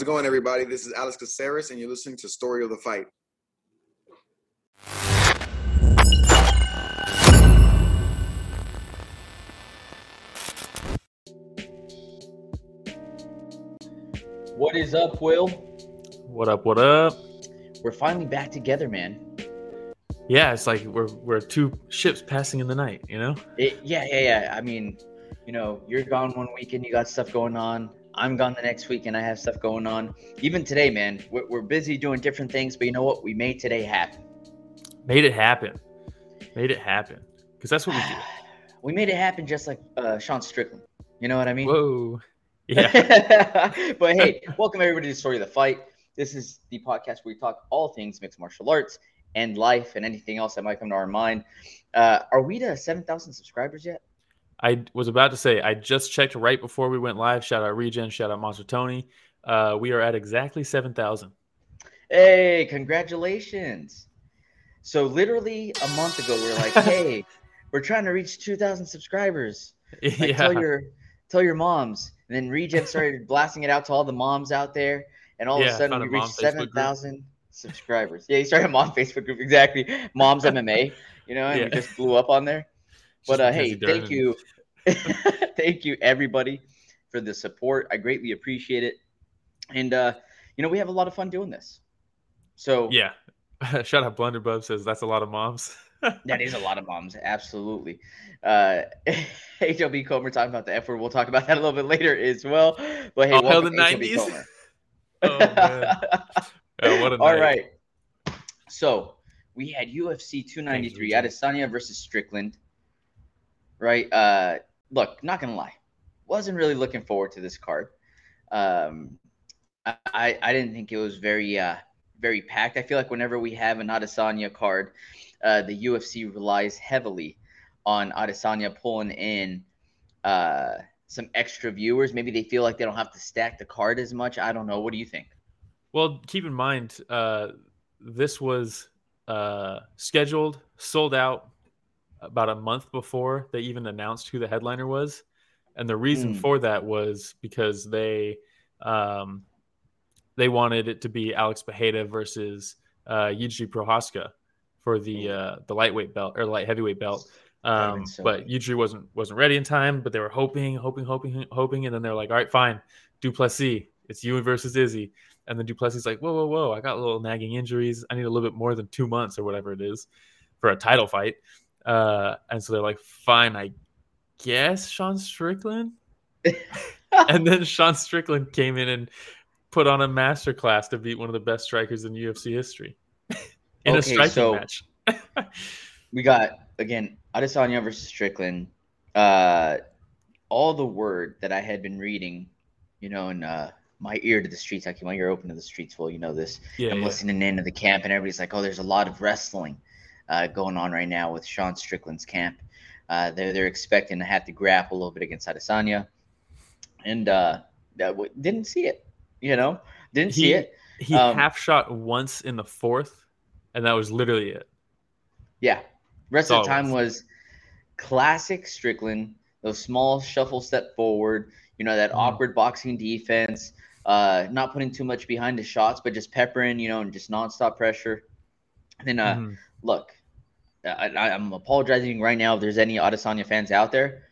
How's it going, everybody? This is Alex Caceres, and you're listening to Story of the Fight. What is up, Will? What up? What up? We're finally back together, man. Yeah, it's like we're we're two ships passing in the night, you know? It, yeah, yeah, yeah. I mean, you know, you're gone one weekend, you got stuff going on. I'm gone the next week, and I have stuff going on. Even today, man, we're, we're busy doing different things, but you know what? We made today happen. Made it happen. Made it happen. Because that's what we do. we made it happen just like uh, Sean Strickland. You know what I mean? Whoa. Yeah. but hey, welcome everybody to Story of the Fight. This is the podcast where we talk all things mixed martial arts and life and anything else that might come to our mind. Uh, are we to 7,000 subscribers yet? I was about to say, I just checked right before we went live. Shout out Regen, shout out Monster Tony. Uh, we are at exactly 7,000. Hey, congratulations. So, literally a month ago, we are like, hey, we're trying to reach 2,000 subscribers. Like, yeah. Tell your tell your moms. And then Regen started blasting it out to all the moms out there. And all of a sudden, we a reached 7,000 subscribers. Yeah, he started a mom Facebook group. Exactly. Moms MMA, you know, and Yeah. we just blew up on there. But uh, hey, thank you. thank you, everybody, for the support. I greatly appreciate it. And, uh, you know, we have a lot of fun doing this. So, Yeah. shout out Blunderbub says that's a lot of moms. That is a lot of moms, absolutely. Uh, HLB Comer talking about the F word. We'll talk about that a little bit later as well. But hey, Oh, hell, the 90s. Oh, man. Yeah, what a All night. right. So we had UFC 293 Thanks, Adesanya versus Strickland. Right. Uh, look, not gonna lie, wasn't really looking forward to this card. Um, I I, didn't think it was very uh very packed. I feel like whenever we have an Adesanya card, uh, the UFC relies heavily on Adesanya pulling in uh some extra viewers. Maybe they feel like they don't have to stack the card as much. I don't know. What do you think? Well, keep in mind, uh, this was uh, scheduled, sold out about a month before they even announced who the headliner was, and the reason Mm. for that was because they um, they wanted it to be Alex Pereira versus uh, Jiri Prochazka for the uh, the lightweight belt or light heavyweight belt. Um, so but. Jiri wasn't wasn't ready in time, but they were hoping, hoping, hoping, hoping, and then they're like, "All right, fine, du Plessis, it's you versus Izzy." And then du Plessis like, "Whoa, whoa, whoa! I got little nagging injuries. I need a little bit more than two months or whatever it is for a title fight." Uh, and so they're like, "Fine, I guess Sean Strickland." and then Sean Strickland came in and put on a masterclass to beat one of the best strikers in UFC history in a Okay, striking so- match. we got again Adesanya versus Strickland. Uh, all the word that I had been reading, you know, and uh, my ear to the streets. I keep my ear open to the streets. Well, you know this. yeah, I'm yeah. listening in to the camp, and everybody's like, "Oh, there's a lot of wrestling uh, going on right now with Sean Strickland's camp. Uh, they're they're expecting to have to grapple a little bit against Adesanya, and uh, that w- didn't see it. You know, didn't see it. He Um, half shot once in the fourth, and that was literally it. Yeah. Rest of the time was classic Strickland, those small shuffle step forward, you know, that Mhm. awkward boxing defense, uh, not putting too much behind the shots, but just peppering, you know, and just nonstop pressure. And then, uh, Mhm. look, I, I'm apologizing right now if there's any Adesanya fans out there,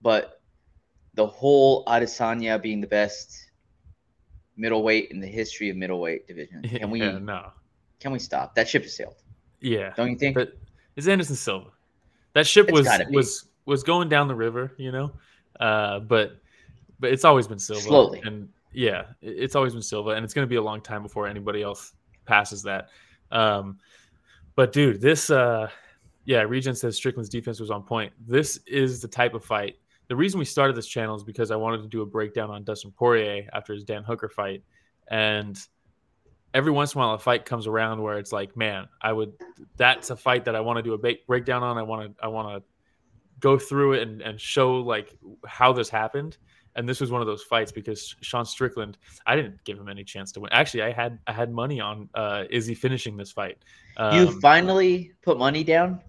but the whole Adesanya being the best middleweight in the history of middleweight division. Can we Yeah, no. can we stop? That ship has sailed. Yeah, Don't you think? but it's Anderson Silva. That ship It's was was was going down the river, you know. Uh, but but it's always been Silva. Slowly. and yeah, it's always been Silva, and it's going to be a long time before anybody else passes that. Um, but dude, this uh, yeah, Regent says Strickland's defense was on point. This is the type of fight. The reason we started this channel is because I wanted to do a breakdown on Dustin Poirier after his Dan Hooker fight, and every once in a while a fight comes around where it's like, man, I would. That's a fight that I want to do a ba- breakdown on. I want to. I want to go through it and, and show like how this happened. And this was one of those fights because Sean Strickland, I didn't give him any chance to win. Actually, I had I had money on uh, Izzy finishing this fight. Um, you finally put money down.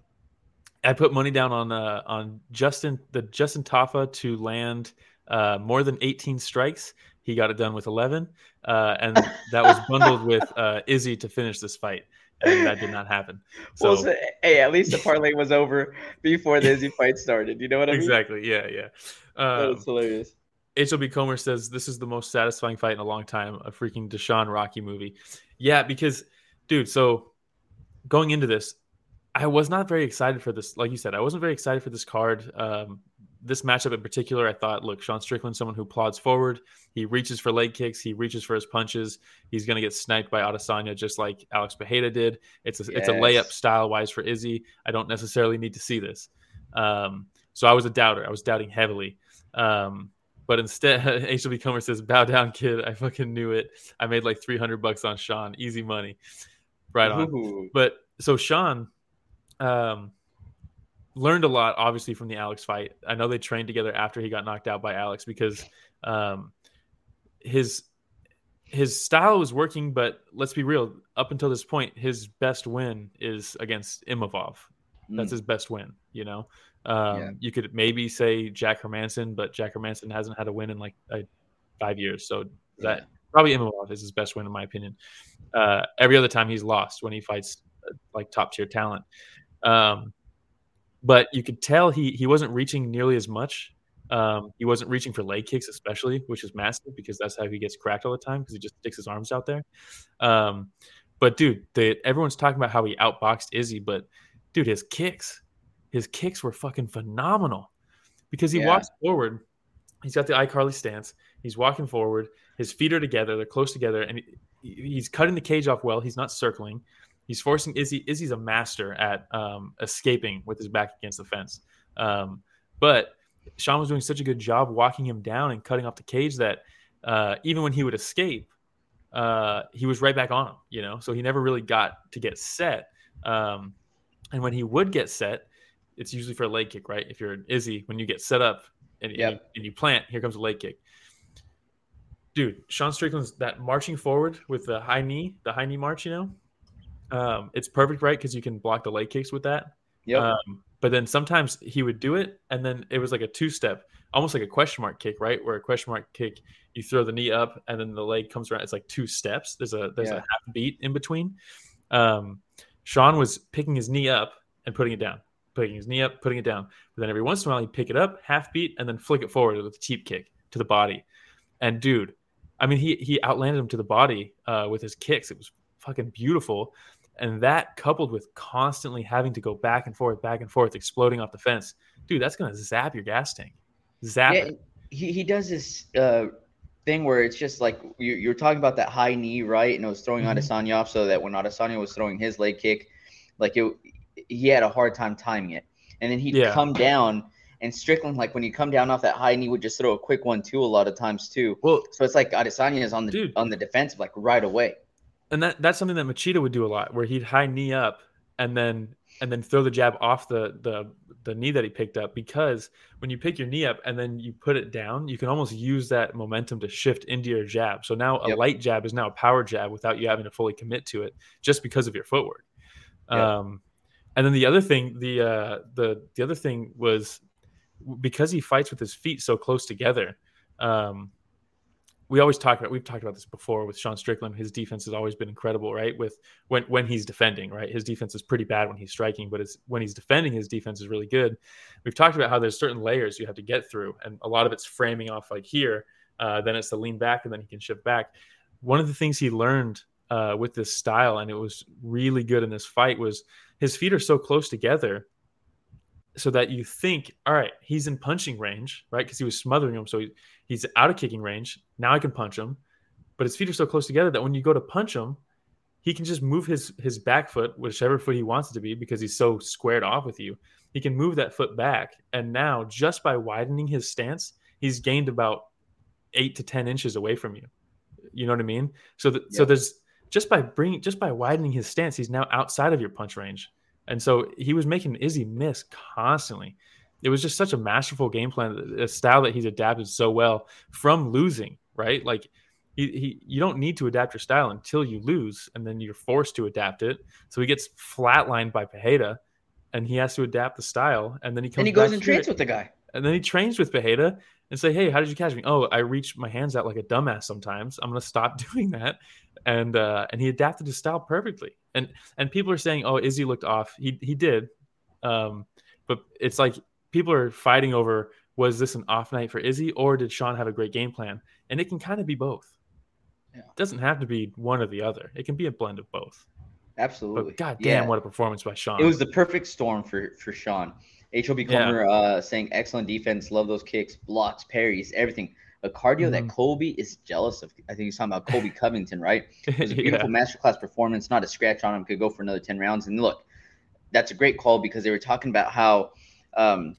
I put money down on uh, on Justin the Justin Tafa to land uh, more than 18 strikes he got it done with 11, uh, and that was bundled with uh, Izzy to finish this fight, and that did not happen. So, well, so, hey, at least the parlay was over before the Izzy fight started. You know what I mean? Exactly. Yeah, yeah. Um, That's hilarious. HLB Comer says this is the most satisfying fight in a long time. A freaking Deshaun Rocky movie. Yeah, because, dude. So going into this, I was not very excited for this. Like you said, I wasn't very excited for this card. Um, this matchup in particular, I thought, look, Sean Strickland, someone who plods forward. He reaches for leg kicks. He reaches for his punches. He's going to get sniped by Adesanya just like Alex Pereira did. It's a, yes. it's a layup style wise for Izzy. I don't necessarily need to see this. Um, so I was a doubter. I was doubting heavily. Um, but instead, HLB Comer says, "Bow down, kid. I fucking knew it. I made like 300 bucks on Sean. Easy money. Right on. Ooh. But so Sean, um, learned a lot, obviously, from the Alex fight. I know they trained together after he got knocked out by Alex because um, his his style was working. But let's be real, up until this point, his best win is against Imavov. That's mm. his best win. You know, um, yeah. you could maybe say Jack Hermansson, but Jack Hermansson hasn't had a win in like uh, five years. So that yeah. probably Imavov is his best win in my opinion. Uh, every other time he's lost when he fights uh, like top tier talent. Um, but you could tell he he wasn't reaching nearly as much. Um, he wasn't reaching for leg kicks, especially, which is massive because that's how he gets cracked all the time because he just sticks his arms out there. Um, but dude, the, everyone's talking about how he outboxed Izzy, but dude, his kicks, his kicks were fucking phenomenal because he yeah. walks forward. He's got the iCarly stance. He's walking forward. His feet are together. They're close together, and he, he's cutting the cage off well. He's not circling. He's forcing Izzy. Izzy's a master at um, escaping with his back against the fence. Um, but Sean was doing such a good job walking him down and cutting off the cage that uh, even when he would escape, uh, he was right back on him. You know, so he never really got to get set. Um, and when he would get set, it's usually for a leg kick, right? If you're an Izzy, when you get set up and, yep. and, you, and you plant, here comes a leg kick. Dude, Sean Strickland's that marching forward with the high knee, the high knee march, you know, um, it's perfect, right? Because you can block the leg kicks with that. Yeah. Um, but then sometimes he would do it, and then it was like a two step, almost like a question mark kick, right? Where a question mark kick, you throw the knee up, and then the leg comes around. It's like two steps. There's a there's yeah. a half beat in between. Um, Sean was picking his knee up and putting it down, picking his knee up, putting it down. But then every once in a while, he'd pick it up, half beat, and then flick it forward with a cheap kick to the body. And dude, I mean, he he outlanded him to the body uh, with his kicks. It was fucking beautiful. And that coupled with constantly having to go back and forth, back and forth, exploding off the fence, dude, that's gonna zap your gas tank. Zap yeah, it. He, he does this uh, thing where it's just like you're, you're, talking about that high knee, right? And it was throwing mm-hmm. Adesanya off so that when Adesanya was throwing his leg kick, like it, he had a hard time timing it. And then he'd yeah. come down and Strickland, like when you come down off that high knee, would just throw a quick one too a lot of times too. Well, so it's like Adesanya is on the dude, on the defensive like right away and that that's something that Machida would do a lot, where he'd high knee up and then and then throw the jab off the the the knee that he picked up because when you pick your knee up and then you put it down, you can almost use that momentum to shift into your jab. So now a yep. light jab is now a power jab without you having to fully commit to it just because of your footwork. Yep. Um, and then the other thing, the uh, the the other thing was because he fights with his feet so close together. Um, we always talk about we've talked about this before with Sean Strickland. His defense has always been incredible, right? With when when he's defending, right? His defense is pretty bad when he's striking, but it's when he's defending, his defense is really good. We've talked about how there's certain layers you have to get through, and a lot of it's framing off like here. Uh, then it's the lean back, and then he can shift back. One of the things he learned uh, with this style, and it was really good in this fight, was his feet are so close together so that you think, all right, he's in punching range, right? Because he was smothering him. So he, he's out of kicking range. Now I can punch him. But his feet are so close together that when you go to punch him, he can just move his his back foot, whichever foot he wants it to be, because he's so squared off with you. He can move that foot back. And now, just by widening his stance, he's gained about eight to 10 inches away from you. You know what I mean? So, th- yeah. so there's just by bringing, just by widening his stance, he's now outside of your punch range. And so he was making Izzy miss constantly. It was just such a masterful game plan, a style that he's adapted so well from losing, right? Like he, he you don't need to adapt your style until you lose, and then you're forced to adapt it. So he gets flatlined by Pereira, and he has to adapt the style. And then he comes and he goes back and trains it. with the guy. And then he trains with Pereira and say, "Hey, how did you catch me? Oh, I reach my hands out like a dumbass sometimes. I'm gonna stop doing that." And uh, and he adapted his style perfectly. And and people are saying, "Oh, Izzy looked off." He he did, um, but it's like people are fighting over was this an off night for Izzy or did Sean have a great game plan? And it can kind of be both. Yeah. It doesn't have to be one or the other. It can be a blend of both. Absolutely. But god damn, Yeah. what a performance by Sean. It was the perfect storm for for Sean. HOB Yeah. Uh, saying excellent defense, love those kicks, blocks, parries, everything. A cardio that Mhm. Colby is jealous of. I think he's talking about Colby Covington, right? It was a Yeah. beautiful masterclass performance, not a scratch on him. Could go for another ten rounds. And look, that's a great call because they were talking about how um,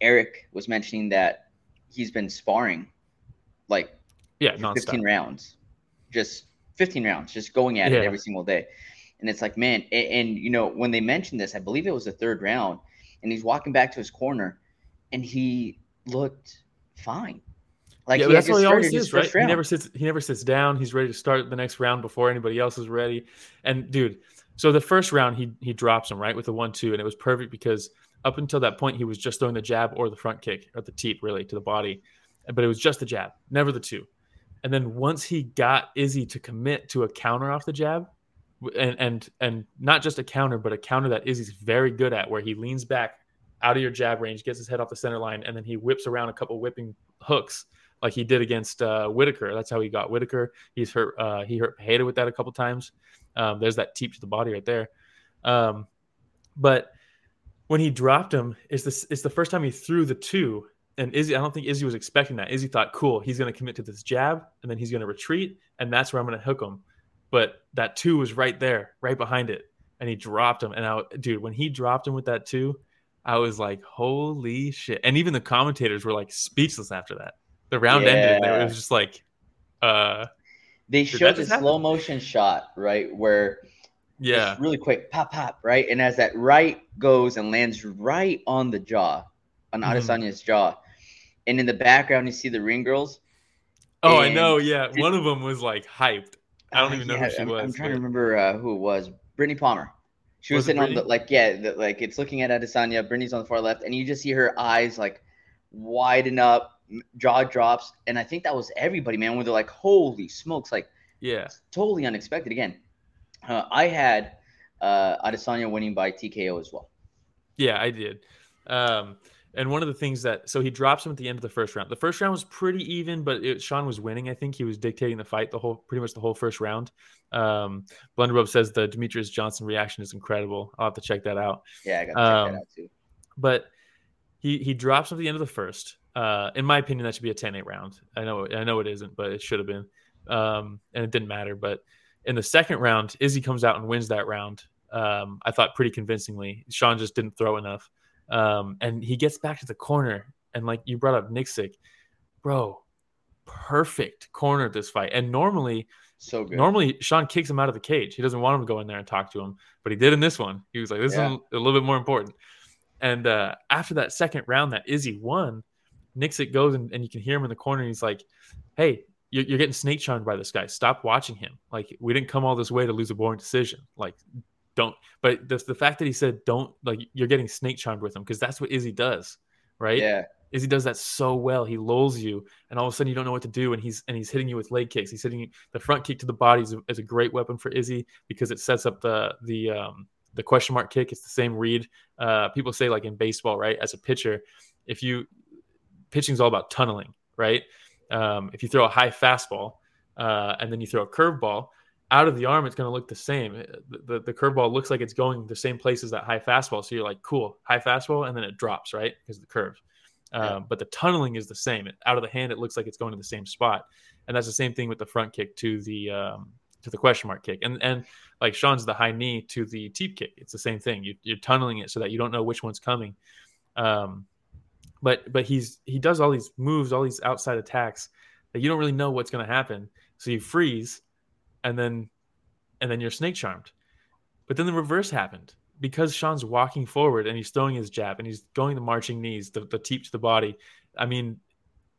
Eric was mentioning that he's been sparring like yeah, for nonstop. 15 rounds, just 15 rounds, just going at Yeah. it every single day. And it's like, man, and, and you know, when they mentioned this, I believe it was the third round, and he's walking back to his corner, and he looked fine. Like yeah, he but had that's what he always is, right? He never sits. He never sits down. He's ready to start the next round before anybody else is ready. And dude, so the first round he he drops him right with the one two, and it was perfect because up until that point he was just throwing the jab or the front kick or the teep really to the body, but it was just the jab, never the two. And then once he got Izzy to commit to a counter off the jab, and and and not just a counter, but a counter that Izzy's very good at, where he leans back out of your jab range, gets his head off the center line, and then he whips around a couple whipping hooks like he did against uh, Whitaker. That's how he got Whitaker. He's hurt. Uh, he hurt Pereira with that a couple times. Um, there's that teep to the body right there. Um, but when he dropped him, it's the it's the first time he threw the two. And Izzy, I don't think Izzy was expecting that. Izzy thought, cool, he's going to commit to this jab, and then he's going to retreat, and that's where I'm going to hook him. But that two was right there, right behind it, and he dropped him. And I, dude, when he dropped him with that two, I was like, holy shit! And even the commentators were like speechless after that. The round ended, and it was just like, uh, They showed the slow motion shot, right, where yeah, really quick, pop, pop, right, and as that right goes and lands right on the jaw, on Mhm. Adesanya's jaw, and in the background you see the ring girls. Oh, I know. Yeah, one of them was like hyped. I don't Uh, even know yeah, who she I'm, was. I'm trying to remember uh, who it was. Brittany Palmer. She was, Was it sitting on the like yeah, the, like it's looking at Adesanya. Brittany's on the far left, and you just see her eyes like widen up, jaw drops, and I think that was everybody, man. Where they're like, "Holy smokes!" Like Yeah, totally unexpected. Again, uh, I had uh, Adesanya winning by TKO as well. yeah, I did. Um, and one of the things that so he drops him at the end of the first round. The first round was pretty even, but it, Sean was winning. I think he was dictating the fight the whole, pretty much the whole first round. Um, Blunderbub says the Demetrius Johnson reaction is incredible. I'll have to check that out. Yeah, I got to check Um, that out too. but he he drops him at the end of the first. Uh, in my opinion, that should be a 10-8 round. I know I know it isn't, but it should have been. Um, and it didn't matter. But in the second round, Izzy comes out and wins that round. Um, I thought pretty convincingly. Sean just didn't throw enough. Um, and he gets back to the corner, and like you brought up Nicksick, bro, perfect corner this fight. And normally, So good. normally Sean kicks him out of the cage. He doesn't want him to go in there and talk to him, but he did in this one. He was like, "This Yeah. is a little bit more important." And uh, after that second round that Izzy won, Nicksick goes and, and you can hear him in the corner. And he's like, "Hey, you're, you're getting snake charmed by this guy. Stop watching him. Like we didn't come all this way to lose a boring decision. Like don't." But the, the fact that he said, "Don't," like you're getting snake charmed with him because that's what Izzy does, right? Yeah, Izzy does that so well. He lulls you, and all of a sudden you don't know what to do, and he's and he's hitting you with leg kicks. He's hitting you, the front kick to the body is a, is a great weapon for Izzy because it sets up the the um, the question mark kick. It's the same read. Uh, people say like in baseball, right? As a pitcher, if you pitching is all about tunneling, right? Um, if you throw a high fastball uh, and then you throw a curveball out of the arm, it's going to look the same. The, the, the curveball looks like it's going the same place as that high fastball. So you're like, cool, high fastball, and then it drops, right? Because of the curve. Um, Yeah. But the tunneling is the same. Out of the hand, it looks like it's going to the same spot, and that's the same thing with the front kick to the um, to the question mark kick, and and like Sean's the high knee to the teep kick. It's the same thing. You, you're tunneling it so that you don't know which one's coming. Um, but but he's he does all these moves, all these outside attacks that you don't really know what's going to happen. So you freeze, and then and then you're snake charmed. But then the reverse happened because Sean's walking forward and he's throwing his jab and he's going the marching knees, the, the teep to the body. I mean,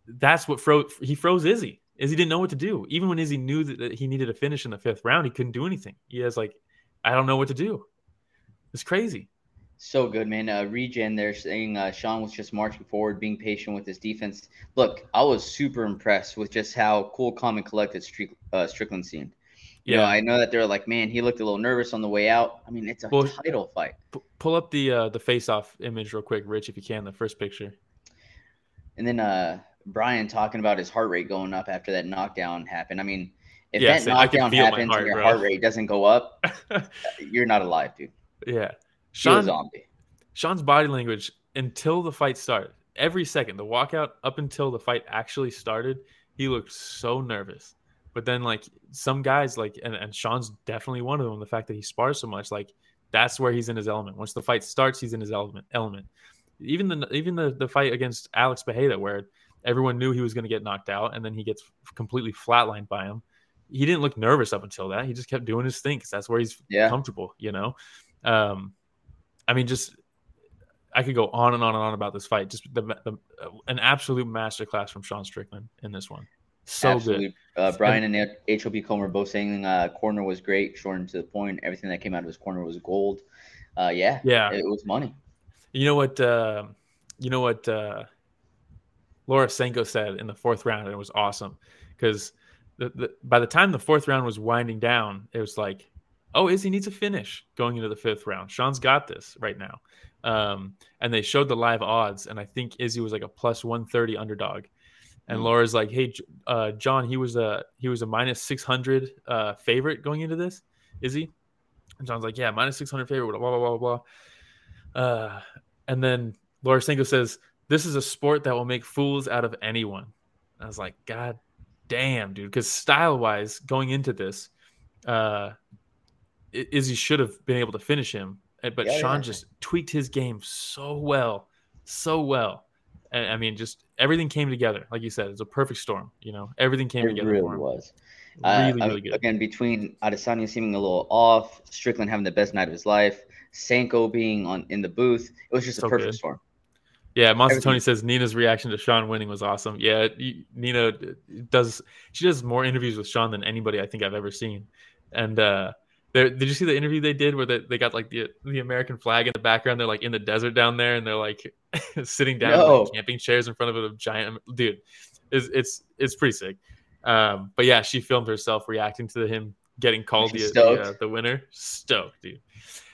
that's what froze. He froze Izzy. Izzy didn't know what to do. Even when Izzy knew that, that he needed a finish in the fifth round, he couldn't do anything. He has like, I don't know what to do. It's crazy. So good, man. Uh, regen, they're saying uh, Sean was just marching forward, being patient with his defense. Look, I was super impressed with just how cool, calm, and collected Strick, uh, Strickland seemed. You Yeah. know, I know that they're like, man, he looked a little nervous on the way out. I mean, it's a Well- title fight. P- pull up the uh, the face off image real quick, Rich, if you can. The first picture. And then uh, Brian talking about his heart rate going up after that knockdown happened. I mean, if Yeah, that so knockdown happens heart, and your bro. heart rate doesn't go up, you're not alive, dude. yeah. Sean zombie. Sean's body language until the fight started, every second, the walkout up until the fight actually started, he looked so nervous. But then, like some guys, like and, and Sean's definitely one of them. The fact that he spars so much, like that's where he's in his element. Once the fight starts, he's in his element. Element. Even the even the the fight against Alex Pereira, where everyone knew he was going to get knocked out, and then he gets completely flatlined by him. He didn't look nervous up until that. He just kept doing his thing because that's where he's Yeah. comfortable. You know, um, I mean, just I could go on and on and on about this fight. Just the, the an absolute masterclass from Sean Strickland in this one. So Absolutely. Uh, Brian and HOP Comer both saying uh, corner was great, short and to the point. Everything that came out of his corner was gold. Uh, yeah. Yeah. it was money. You know what? Uh, you know what? Uh, Laura Sanko said in the fourth round, and it was awesome because the, the, by the time the fourth round was winding down, it was like, oh, Izzy needs a finish going into the fifth round. Sean's got this right now. Um, and they showed the live odds, and I think Izzy was like a plus one thirty underdog. And Mm. Laura's like, "Hey, uh, John, he was a he was a minus six hundred uh, favorite going into this. Is he?" And John's like, "Yeah, minus six hundred favorite." Blah blah blah blah. blah. Uh, and then Laura Sanko says, "This is a sport that will make fools out of anyone." And I was like, "God damn, dude!" Because style wise, going into this, uh, Izzy should have been able to finish him, Uh, but Yeah, Sean yeah. just tweaked his game so well, so well. And I mean, just everything came together, like you said. It's a perfect storm. You know, everything came It together really was. Uh, Really, uh, really good. Again, between Adesanya seeming a little off, Strickland having the best night of his life, Sanko being on in the booth, it was just So a perfect good. storm. Yeah, Monster Tony says Nina's reaction to Sean winning was awesome. Yeah, Nina does. She does more interviews with Sean than anybody I think I've ever seen. And uh, there, did you see the interview they did where they, they got like the the American flag in the background? They're like in the desert down there, and they're like sitting down in No. like, camping chairs in front of a giant dude. It's it's it's pretty sick. Um, but yeah, she filmed herself reacting to him getting called the the, uh, the winner. Stoked, dude.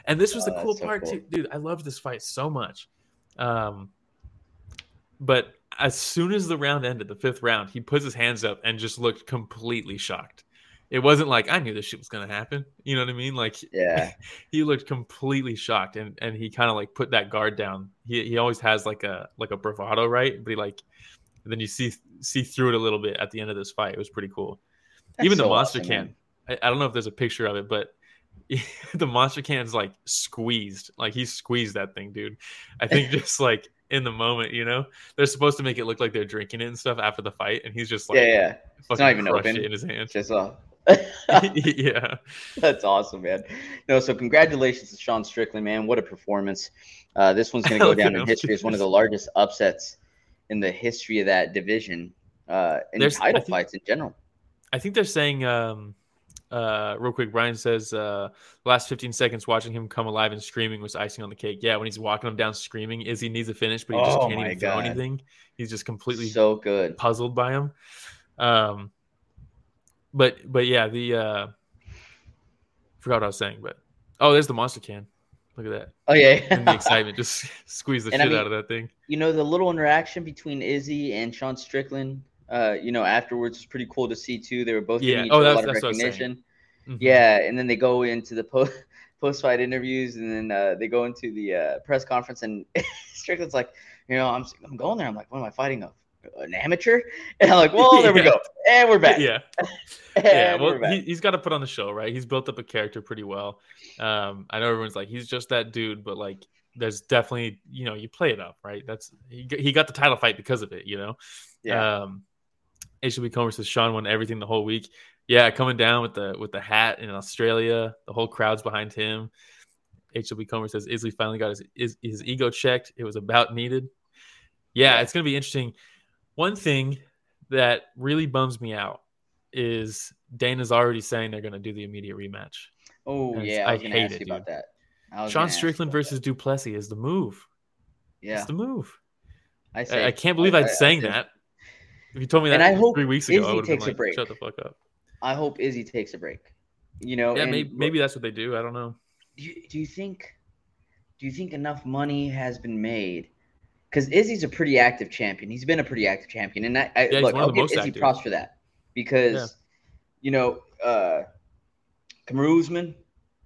And this was the Oh, cool so part cool. too, dude. I loved this fight so much. Um, but as soon as the round ended, the fifth round, he puts his hands up and just looked completely shocked. It wasn't like I knew this shit was gonna happen. You know what I mean? Like Yeah, he looked completely shocked and and he kind of like put that guard down. He he always has like a like a bravado, right? But he like then you see see through it a little bit at the end of this fight. It was pretty cool. That's Even the monster awesome, can. I, I don't know if there's a picture of it, but the monster can's like squeezed. Like he squeezed that thing, dude. I think just like in the moment, you know, they're supposed to make it look like they're drinking it and stuff after the fight, and he's just like, yeah, yeah. fucking not even open. it in his hand. Just uh, yeah, That's awesome, man. No, so congratulations to Sean Strickland, man. What a performance. Uh, this one's going to go down in history as one of the largest upsets in the history of that division, uh, in There's- title think- fights in general. I think they're saying. um uh, real quick, Brian says uh, last 15 seconds watching him come alive and screaming was icing on the cake. Yeah, when he's walking him down screaming, is he needs a finish, but he just Oh can't my even throw anything. He's just completely So good. puzzled by him. Um, but but yeah, the uh, forgot what I was saying, but oh, there's the monster can. Look at that. Oh yeah. And the excitement just squeeze the And I shit mean- out of that thing. you know the little interaction between Izzy and Sean Strickland. Uh, you know, afterwards was pretty cool to see too. They were both Yeah. Oh, that's- that's what I was saying. recognition. Mhm. Yeah, and then they go into the post post fight interviews, and then uh, they go into the uh, press conference, and Strickland's like, you know, I'm I'm going there. I'm like, what am I fighting? A, an amateur? And I'm like, well, there we go, and we're back. Yeah. yeah, well, he, he's got to put on the show, right? He's built up a character pretty well. Um, I know everyone's like, he's just that dude, but like, there's definitely, you know, you play it up, right? That's he, he got the title fight because of it, you know. yeah, Um, HB Comer says Sean won everything the whole week. Yeah, coming down with the with the hat in Australia, the whole crowd's behind him. HB Comer says Izzy finally got his, his his ego checked. It was about needed. Yeah, Yeah. it's gonna be interesting. One thing that really bums me out is Dana's already saying they're gonna do the immediate rematch. oh and yeah, I I hate it, about that. I Sean Strickland versus du Plessis is the move. yeah. It's the move. I, I, say, I can't believe I, would saying think- that. If you told me that And I hope three weeks ago, Izzy I would have been takes a like, break. "Shut the fuck up." I hope Izzy takes a break. You know, Yeah, and maybe, maybe that's what they do. I don't know. Do you, do you think? Do you think enough money has been made? Because Izzy's a pretty active champion. He's been a pretty active champion, and I, I he's look, I'll give Izzy active. props for that because, Yeah. you know, uh, Kamaru Usman,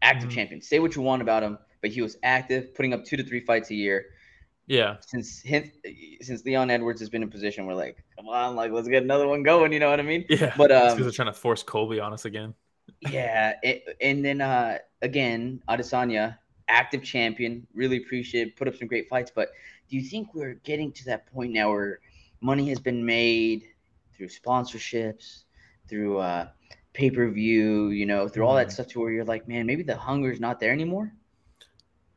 active Mhm. champion. Say what you want about him, but he was active, putting up two to three fights a year. Yeah, Since him, since Leon Edwards has been in position, we're like, come on, like let's get another one going. You know what I mean? yeah. But because um, they're trying to force Colby on us again. yeah, it, and then uh, again, Adesanya, active champion, really appreciate, put up some great fights. But do you think we're getting to that point now where money has been made through sponsorships, through uh, pay per view, you know, through all that Mhm. stuff, to where you're like, man, maybe the hunger's not there anymore?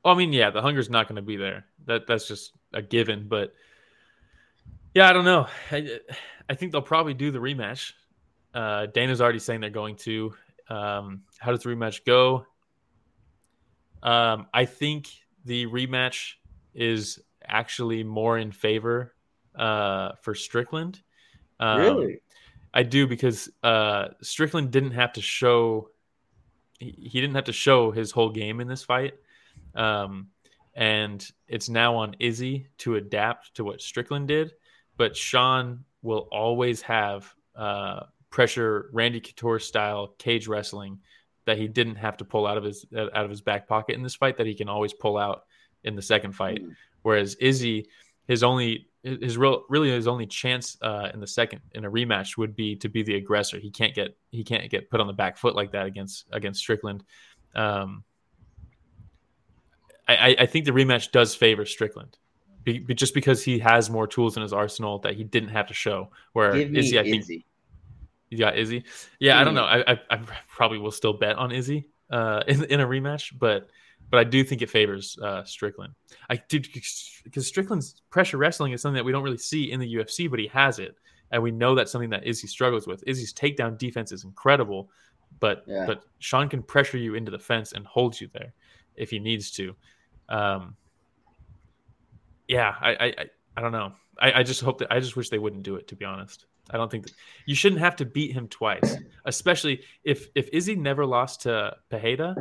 Well, I mean, yeah, the hunger's not going to be there. That that's just a given. But yeah, I don't know. I, I think they'll probably do the rematch. Uh, Dana's already saying they're going to. Um, how does the rematch go? Um, I think the rematch is actually more in favor uh, for Strickland. Um, I do because uh, Strickland didn't have to show he, he didn't have to show his whole game in this fight. Um, and it's now on Izzy to adapt to what Strickland did. But Sean will always have uh, pressure Randy Couture style cage wrestling that he didn't have to pull out of his out of his back pocket in this fight that he can always pull out in the second fight. Mm. Whereas Izzy, his only his real really his only chance uh, in the second in a rematch would be to be the aggressor. He can't get he can't get put on the back foot like that against against Strickland. Um, I, I- think the rematch does favor Strickland, be, be- just because he has more tools in his arsenal that he didn't have to show. Where Give me Izzy, I think Izzy. you got Izzy. Yeah, I don't Hmm. know. I, I, I probably will still bet on Izzy uh, in in a rematch, but but I do think it favors uh, Strickland. I did because Strickland's pressure wrestling is something that we don't really see in the UFC, but he has it, and we know that's something that Izzy struggles with. Izzy's takedown defense is incredible, but Yeah. but Sean can pressure you into the fence and hold you there if he needs to. Um, yeah, I, I, I, I don't know. I, I just hope that I just wish they wouldn't do it. To be honest, I don't think that, you shouldn't have to beat him twice, especially if if Izzy never lost to Pereira,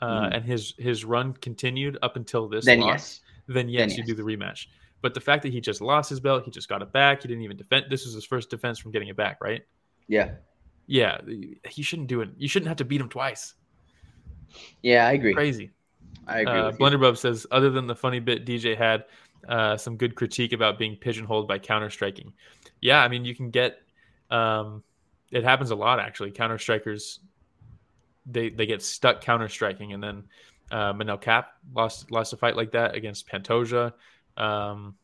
uh, Mhm. and his his run continued up until this Then loss, yes. then yes, Then you do the rematch. But the fact that he just lost his belt, he just got it back. He didn't even defend. This was his first defense from getting it back, right? Yeah. Yeah, he shouldn't do it. You shouldn't have to beat him twice. Yeah, I agree. Crazy. I agree. Uh. Blunderbub says, other than the funny bit DJ had, uh, some good critique about being pigeonholed by counter striking. Yeah, I mean, you can get. Um, it happens a lot actually. Counter strikers, they they get stuck counter striking, and then uh, Manel Kape lost lost a fight like that against Pantoja. Um,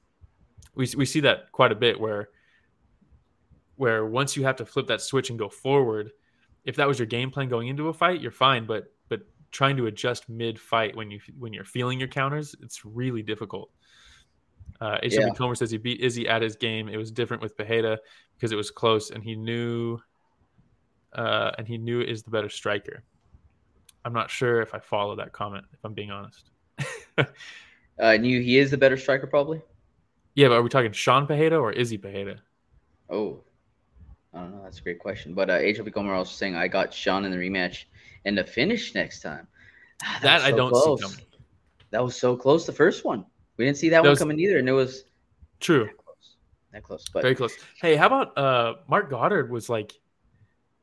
we we see that quite a bit where where once you have to flip that switch and go forward, if that was your game plan going into a fight, you're fine. But but trying to adjust mid fight when you when you're feeling your counters, it's really difficult. Uh, HW Yeah. Comer says he beat Izzy at his game. It was different with Pereira because it was close, and he knew, uh, and he knew is the better striker. I'm not sure if I follow that comment. If I'm being honest. Uh, knew he is the better striker, probably. Yeah, but are we talking Sean Pereira or Izzy Pereira? Oh, I don't know. That's a great question. But uh, HLP Comer also saying I got Sean in the rematch and the finish next time. Ah, That was I don't close. see coming. That was so close. The first one, we didn't see that, That one was- coming either, and it was True. that close. That close. But Very close. Hey, how about uh Marc Goddard was like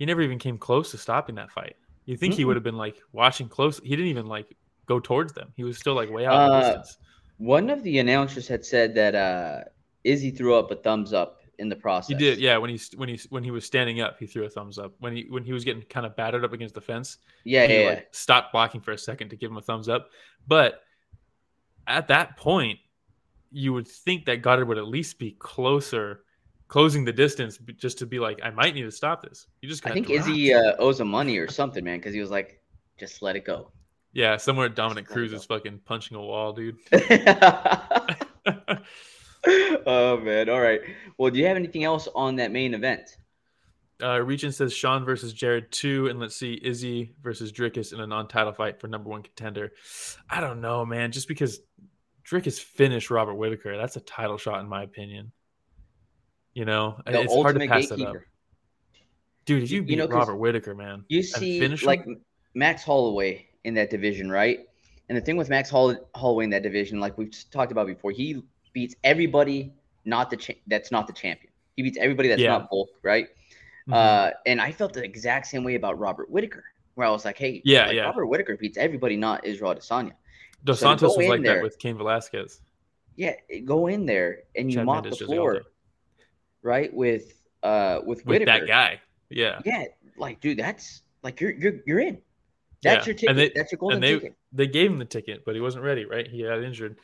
he never even came close to stopping that fight. You think he Mm-mm. would have been like watching close. He didn't even like go towards them. He was still like way out in the Uh, distance. one of the announcers had said that uh, Izzy threw up a thumbs up in the process. He did, yeah. When he when he when he was standing up, he threw a thumbs up. When he when he was getting kind of battered up against the fence, Yeah, he yeah, yeah. stopped blocking for a second to give him a thumbs up. But at that point, you would think that Goddard would at least be closer, closing the distance, just to be like, I might need to stop this. You just I think. Izzy uh, owes him money or something, man, because he was like, just let it go. Yeah, somewhere Dominic Just Cruz is fucking punching a wall, dude. oh man! All right. Well, do you have anything else on that main event? Uh, Regent says Sean versus Jared two, and let's see Izzy versus Dricus in a non-title fight for number one contender. I don't know, man. Just because Dricus finished Robert Whitaker, that's a title shot in my opinion. You know, The it's hard to pass that up, dude. You You beat know, Robert Whitaker, man, You see, like? Max Holloway in that division, right? And the thing with Max Holl- Holloway in that division, like we've talked about before, he beats everybody not the cha- that's not the champion. He beats everybody that's Yeah. not Volk, right? Mhm. Uh, and I felt the exact same way about Robert Whitaker, where I was like, hey, Yeah, like, yeah. Robert Whitaker beats everybody, not Israel Adesanya. Dos so Santos was like there- that with Cain Velasquez. Yeah, go in there and you Chad mop the floor. Right? With uh with with that guy. Yeah, Yeah, like dude, that's like you're you're you're in. That's Yeah, your ticket. and they- that's your golden and they ticket. they gave him the ticket, but he wasn't ready. Right, he got injured,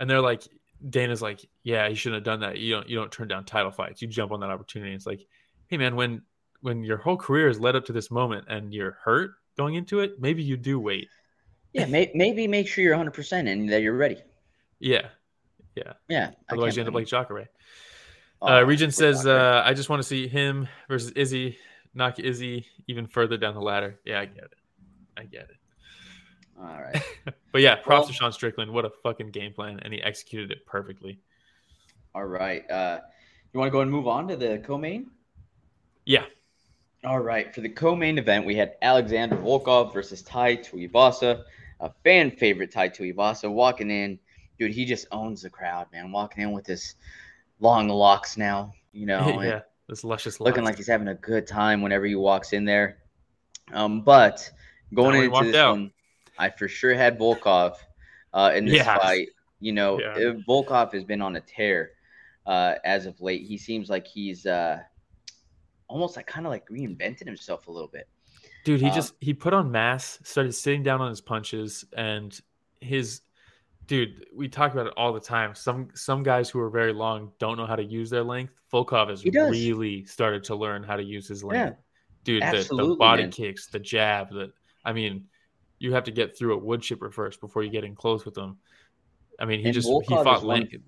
and they're like, Dana's like, yeah, you shouldn't have done that. You don't you don't turn down title fights. You jump on that opportunity. It's like, hey man, when when your whole career is led up to this moment and you're hurt going into it, maybe you do wait. Yeah, may, maybe make sure you're 100 percent and that you're ready. Yeah, Yeah. Yeah. otherwise you end up like Jacare. Uh, Oh, Regent says, uh, I just want to see him versus Izzy, knock Izzy even further down the ladder. Yeah, I get it. I get it. All right. But yeah, props Well- to Sean Strickland. What a fucking game plan, and he executed it perfectly. All right. Uh, you want to go and move on to the co-main? Yeah, All right. For the co-main event, we had Alexander Volkov versus Tai Tuivasa, a fan favorite Tai Tuivasa walking in. Dude, he just owns the crowd, man. Walking in with his long locks now, you know, yeah, this luscious looking locks. like he's having a good time whenever he walks in there. Um, but going into this out. one, I for sure had Volkov uh, in this Yeah. fight. You know, Yeah. uh, Volkov has been on a tear uh, as of late. He seems like he's uh, almost like kind of like reinvented himself a little bit. Dude, he Um, just he put on mass, started sitting down on his punches, and his dude. We talk about it all the time. Some some guys who are very long don't know how to use their length. Volkov has really started to learn how to use his length. Yeah, Dude, the, the body man. kicks, the jab, the I mean, you have to get through a wood chipper first before you get in close with him. I mean, he And just Volkov he is fought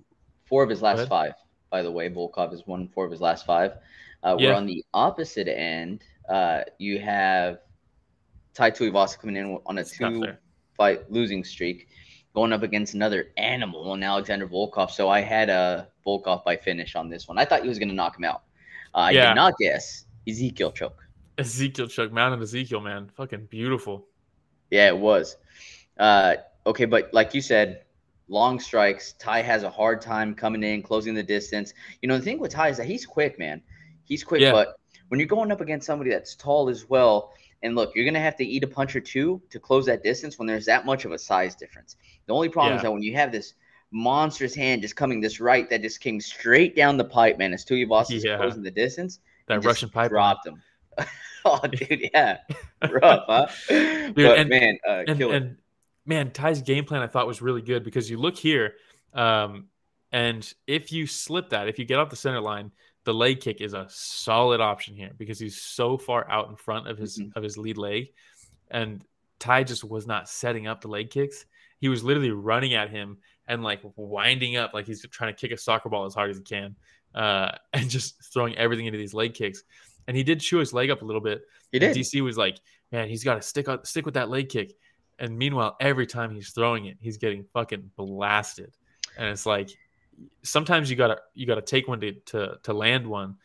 four of his last five. By the way, Volkov has won four of his last five. Uh, Yeah. Where on the opposite end, uh, you have Tai Tuivasa coming in on a two fight losing streak, going up against another animal in Alexander Volkov. So I had a Volkov by finish on this one. I thought he was going to knock him out. Uh, I Yeah. did not guess Ezekiel choke. Ezekiel choke, Mountain Ezekiel, man, fucking beautiful. Yeah, it was. Uh, okay, but like you said, long strikes. Ty has a hard time coming in, closing the distance. You know, the thing with Ty is that he's quick, man. He's quick, Yeah. but when you're going up against somebody that's tall as well, and look, you're gonna have to eat a punch or two to close that distance when there's that much of a size difference. The only problem is that when you have this monstrous hand just coming this right that just came straight down the pipe, man, as Tuivasa Yeah. closing the distance, That Russian pipe dropped him. oh, dude, yeah, rough, huh? but and- man, uh, and, and man, Ty's game plan I thought was really good because you look here, um, and if you slip that, if you get off the center line, the leg kick is a solid option here because he's so far out in front of his Mhm. of his lead leg, and Ty just was not setting up the leg kicks. He was literally running at him and like winding up like he's trying to kick a soccer ball as hard as he can, uh, and just throwing everything into these leg kicks. And he did chew his leg up a little bit, he did. DC was like, man, he's got to stick out, stick with that leg kick. And meanwhile, every time he's throwing it, he's getting fucking blasted. And it's like sometimes you gotta you gotta take one to to, to land one.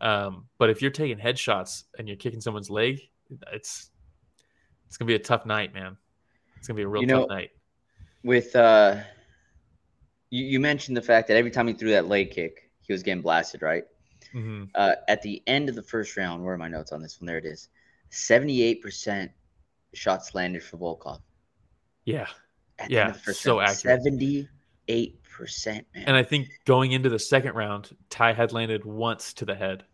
Um, but if you're taking headshots and you're kicking someone's leg, it's it's gonna be a tough night, man. It's gonna be a real You tough night. with uh you, you mentioned the fact that every time he threw that leg kick, he was getting blasted, right? hmm Uh, at the end of the first round, where are my notes on this one? There it is. Seventy-eight percent shots landed for Volkov. Yeah, At Yeah, end of the first so round. accurate. Seventy-eight percent, man. and I think going into the second round, Ty had landed once to the head,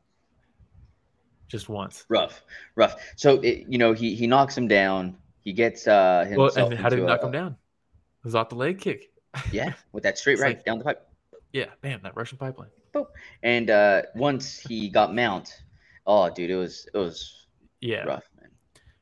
just once. rough, rough. So it, you know he he knocks him down. He gets uh Well, and how did he knock a- him down? It was off the leg kick. Yeah, with that straight right like- down the pipe. Yeah, bam, that Russian pipeline. Boom. And uh once he got mount, oh dude, it was it was Yeah. rough, man.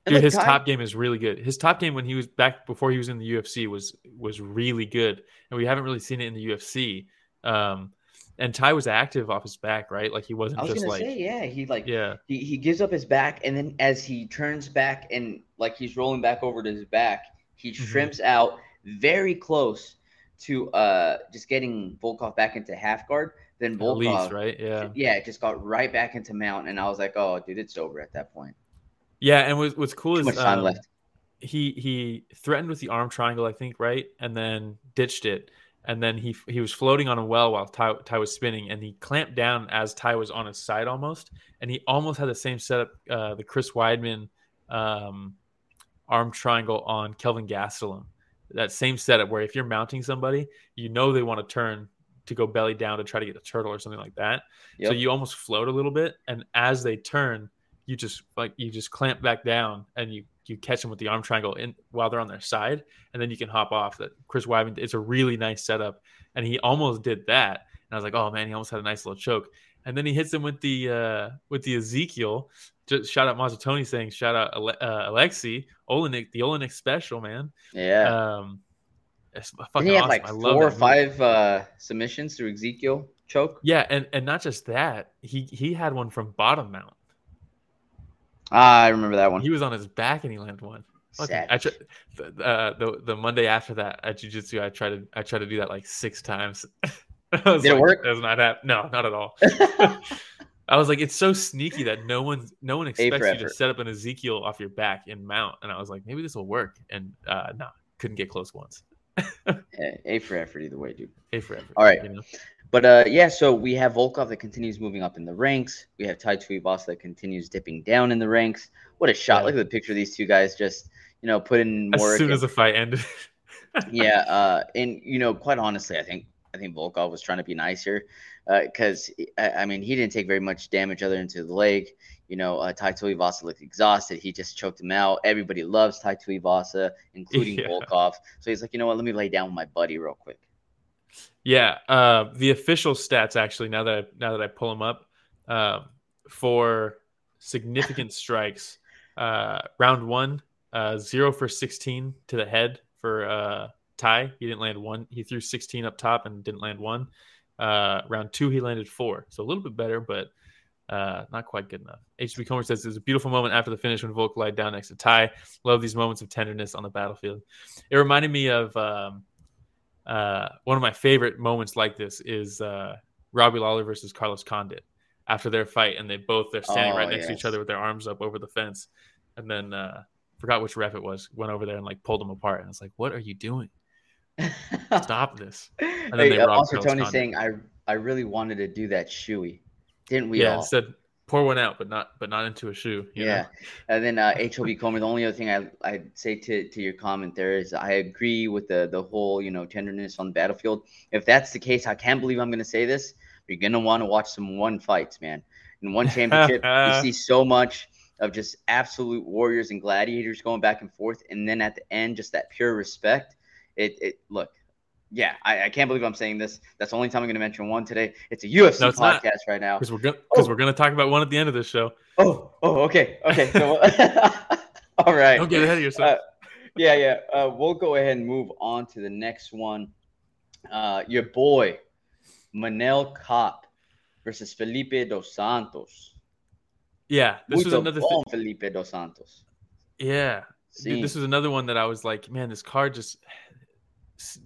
Dude, look, his Ty- top game is really good. His top game when he was back before he was in the UFC was was really good, and we haven't really seen it in the UFC. Um, and Ty was active off his back, right? Like he wasn't I was just gonna like say, yeah, he like yeah, he, he gives up his back and then as he turns back and like he's rolling back over to his back, he Mhm. shrimps out very close to uh just getting Volkov back into half guard. Then at least Volkov, right, yeah, yeah, it just got right back into mount, and I was like, oh, dude, it's over at that point. Yeah. And what's what's cool Too is um, he he threatened with the arm triangle, I think, right, and then ditched it, and then he he was floating on a well while Ty, Ty was spinning, and he clamped down as Ty was on his side almost, and he almost had the same setup, uh, the Chris Weidman um, arm triangle on Kelvin Gastelum, that same setup where if you're mounting somebody, you know they want to turn to go belly down to try to get a turtle or something like that, so you almost float a little bit, and as they turn, you just like you just clamp back down and you you catch them with the arm triangle in while they're on their side, and then you can hop off. That Chris Weidman, it's a really nice setup, and he almost did that, and I was like, oh man, he almost had a nice little choke, and then he hits him with the uh with the Ezekiel. Just shout out Mazzatoni saying shout out Ale- uh, Alexey Oleinik, the Oleinik special man. Yeah. Um, it's fucking he awesome. like I love four or five uh, submissions through Ezekiel choke? Yeah, and and not just that, he he had one from bottom mount. Ah, I remember that one. He was on his back and he landed one. Fucking- I tri- the, uh, the the Monday after that at jujitsu, I tried to I tried to do that like six times. Did it work? Does not happen. No, not at all. I was like, it's so sneaky that no one no one expects you to set up an Ezekiel off your back and mount. And I was like, maybe this will work. And uh, no, couldn't get close once. A for effort either way, dude. A for effort. All right. You know? But uh, yeah, so we have Volkov that continues moving up in the ranks. We have Tai Tuivasa that continues dipping down in the ranks. What a shot! Yeah. Look at the picture of these two guys just you know put in more. As soon as the fight ended. yeah, uh, and you know, quite honestly, I think I think Volkov was trying to be nice here because I, I mean he didn't take very much damage other than to the leg. You know, uh, Tai Tuivasa looked exhausted. He just choked him out. Everybody loves Tai Tuivasa, including Yeah. Volkov. So he's like, you know what? Let me lay down with my buddy real quick. Yeah, uh, the official stats actually now that I, now that I pull them up um, for significant strikes, uh, round one, uh, zero for sixteen to the head for uh, Ty. He didn't land one. He threw sixteen up top and didn't land one. Uh, round two, he landed four, so a little bit better, but uh, not quite good enough. HB Comer says it was a beautiful moment after the finish when Volk lied down next to Ty. Love these moments of tenderness on the battlefield. It reminded me of. Um, uh, one of my favorite moments like this is uh, Robbie Lawler versus Carlos Condit after their fight, and they both they're standing Oh, right next to each other with their arms up over the fence, and then uh, forgot which ref it was went over there and like pulled them apart, and it's like, what are you doing? Stop this! then Hey, they uh, also Tony Condit. saying I I really wanted to do that shoey, didn't we yeah, all? instead pour one out, but not but not into a shoe. you Yeah. know? And then uh, HOB Comer, the only other thing I I'd say to, to your comment there is I agree with the the whole you know tenderness on the battlefield. If that's the case, I can't believe I'm going to say this. You're going to want to watch some one fights, man. In one championship, you see so much of just absolute warriors and gladiators going back and forth, and then at the end, just that pure respect. It it look. Yeah, I, I can't believe I'm saying this. That's the only time I'm going to mention one today. It's a UFC No, it's not. podcast right now. because we're because Oh. we're gonna talk about one at the end of this show. Oh, oh, okay, okay. So, all right. Don't get ahead of yourself. Uh, yeah, yeah. Uh, we'll go ahead and move on to the next one. Uh, your boy, Manel Kape versus Felipe dos Santos. yeah, this was another bom, thing. Felipe dos Santos. Yeah, Dude, this was another one that I was like, man, this card just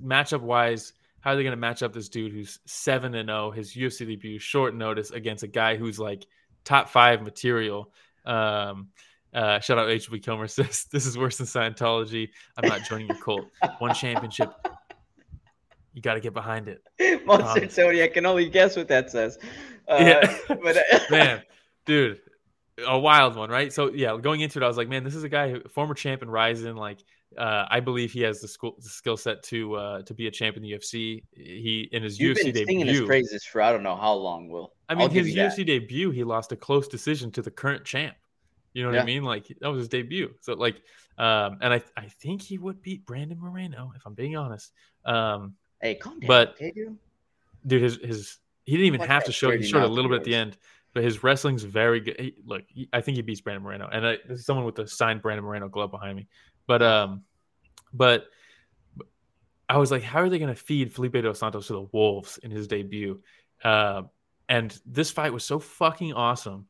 matchup wise, how are they going to match up this dude who's seven and zero, his UFC debut, short notice against a guy who's like top five material. Um, uh, shout out HB Kilmer says this is worse than Scientology. I'm not joining your cult. One championship, you got to get behind it, Monster Promise. Tony, I can only guess what that says. Uh, Yeah. but man, dude. A wild one, right? So yeah, going into it, I was like, man, this is a guy, who, former champ in Rizin. Like, uh, I believe he has the, school, the skill set to uh, to be a champ in the UFC. He in his You've UFC been singing his praises for I don't know how long, Will. I I'll mean, his you that. UFC debut, he lost a close decision to the current champ. You know what Yeah. I mean? Like that was his debut. So like, um, and I I think he would beat Brandon Moreno if I'm being honest. Um, Hey, calm down, But- okay, dude? dude, his his he didn't even Like have to show. He showed a little bit at the end, but his wrestling's very good. He, look, he, I think he beats Brandon Moreno, and I, this is someone with the signed Brandon Moreno glove behind me. But um, but I was like, how are they going to feed Felipe dos Santos to the wolves in his debut? Uh, and this fight was so fucking awesome.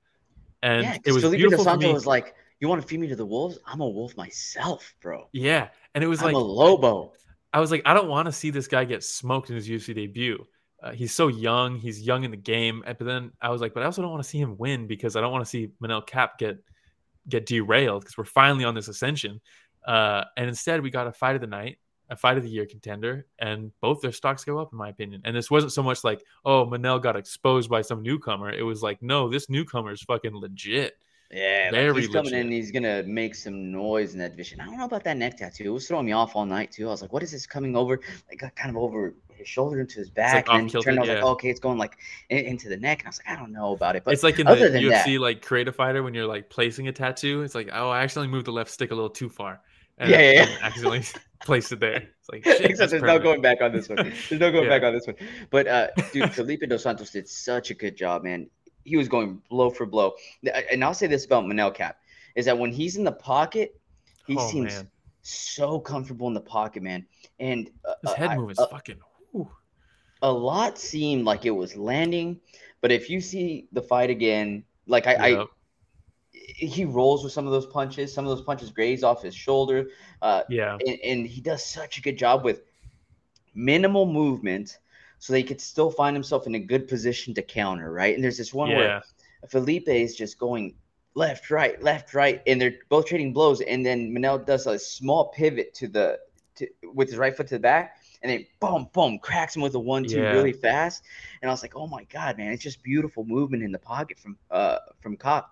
And yeah, it was Felipe beautiful Dos. Santos was like, "You want to feed me to the wolves? I'm a wolf myself, bro. yeah, and it was I'm like a Lobo." I was like, I don't want to see this guy get smoked in his UFC debut. Uh, he's so young. He's young in the game. But then I was like, but I also don't want to see him win because I don't want to see Manel Kape get get derailed because we're finally on this ascension. Uh, and instead, we got a fight of the night, a fight of the year contender, and both their stocks go up, in my opinion. And this wasn't so much like, oh, Manel got exposed by some newcomer. It was like, no, this newcomer is fucking legit. Yeah, like, he's coming in. He's gonna make some noise in that division. I don't know about that neck tattoo. It was throwing me off all night too. I was like, "What is this coming over? Like, kind of over his shoulder into his back." like and then he turned. I was like, oh, "Okay, it's going like in- into the neck." And I was like, "I don't know about it." But it's like in the other than UFC, like create a fighter when you're like placing a tattoo. It's like, oh, I accidentally moved the left stick a little too far. And Yeah, yeah, yeah. and accidentally placed it there. It's like, shit, Except there's no going back on this one. There's no going Yeah. back on this one. But uh, dude, Felipe Dos Santos did such a good job, man. He was going blow for blow. And I'll say this about Manel Kape is that when he's in the pocket, he Oh, seems man. so comfortable in the pocket, man. And uh, His head I- movement uh, is fucking. whew. a lot seemed like it was landing, but if you see the fight again, like I, I Yep. He rolls with some of those punches. Some of those punches graze off his shoulder, uh, yeah, and, and he does such a good job with minimal movement, so that he could still find himself in a good position to counter. Right, and there's this one yeah, where Felipe is just going left, right, left, right, and they're both trading blows. And then Manel does a small pivot to the to, with his right foot to the back, and then boom, boom, cracks him with a one-two Yeah. really fast. And I was like, oh my god, man, it's just beautiful movement in the pocket from uh from Kape.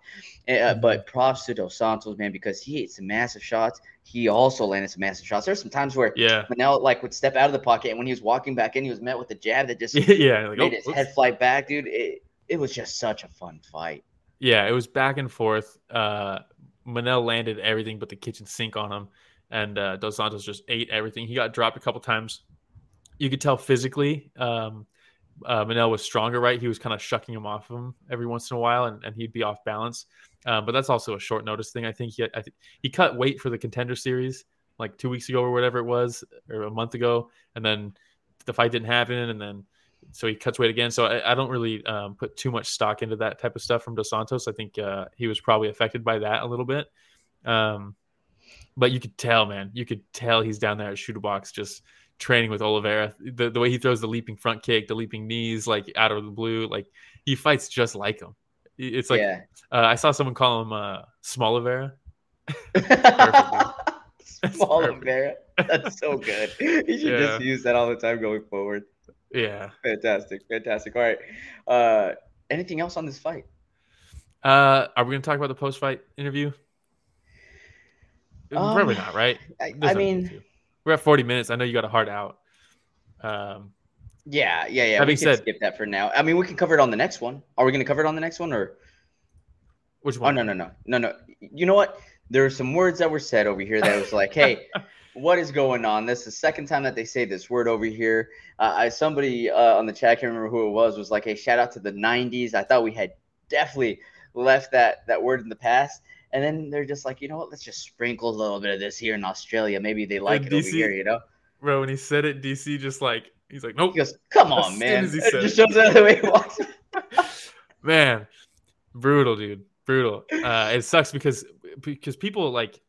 Uh, Mhm. But props to Dos Santos, man, because he hit some massive shots. He also landed some massive shots. There's some times where yeah, Manel like would step out of the pocket, and when he was walking back in, he was met with a jab that just yeah. Like, made oh, his whoops. head fly back, dude. It, it was just such a fun fight. Yeah, it was back and forth. Uh, Manel landed everything but the kitchen sink on him, and uh, Dos Santos just ate everything. He got dropped a couple times. You could tell physically, um, uh, Manel was stronger, right? He was kind of shucking him off of him every once in a while, and, and he'd be off balance. Um, but that's also a short notice thing. I think he, I think he cut weight for the contender series like two weeks ago or whatever it was, or a month ago, and then the fight didn't happen, and then so he cuts weight again. So I, I don't really um, put too much stock into that type of stuff from Dos Santos. I think uh, he was probably affected by that a little bit. Um, but you could tell, man, you could tell he's down there at shooter box just training with Oliveira. The, the way he throws the leaping front kick, the leaping knees, like out of the blue, like he fights just like him. It's like yeah. uh, I saw someone call him uh, Small Oliveira. Small. Vera. That's so good. You should Yeah. just use that all the time going forward. Yeah. Fantastic. Fantastic. All right. Uh, anything else on this fight? Uh, are we going to talk about the post fight interview? Probably Um, not, right? I, There's I no mean. We're at 40 minutes. I know you got a hard out. Um, yeah, yeah, yeah. That we can said- skip that for now. I mean, we can cover it on the next one. Are we going to cover it on the next one or? which Oh one? no, no, no, no, no. You know what? There are some words that were said over here that was like, "Hey, what is going on?" This is the second time that they say this word over here. Uh, I somebody uh, on the chat, I can't remember who it was, was like, "Hey, shout out to the '90s." I thought we had definitely left that that word in the past, and then they're just like, you know what? Let's just sprinkle a little bit of this here in Australia. Maybe they like it over DC here, you know? Bro, when he said it, DC just like, he's like, nope. He goes, "Come As on, soon man!" as he just shows that the way he walks. Man, brutal, dude. Brutal. Uh, it sucks because because people like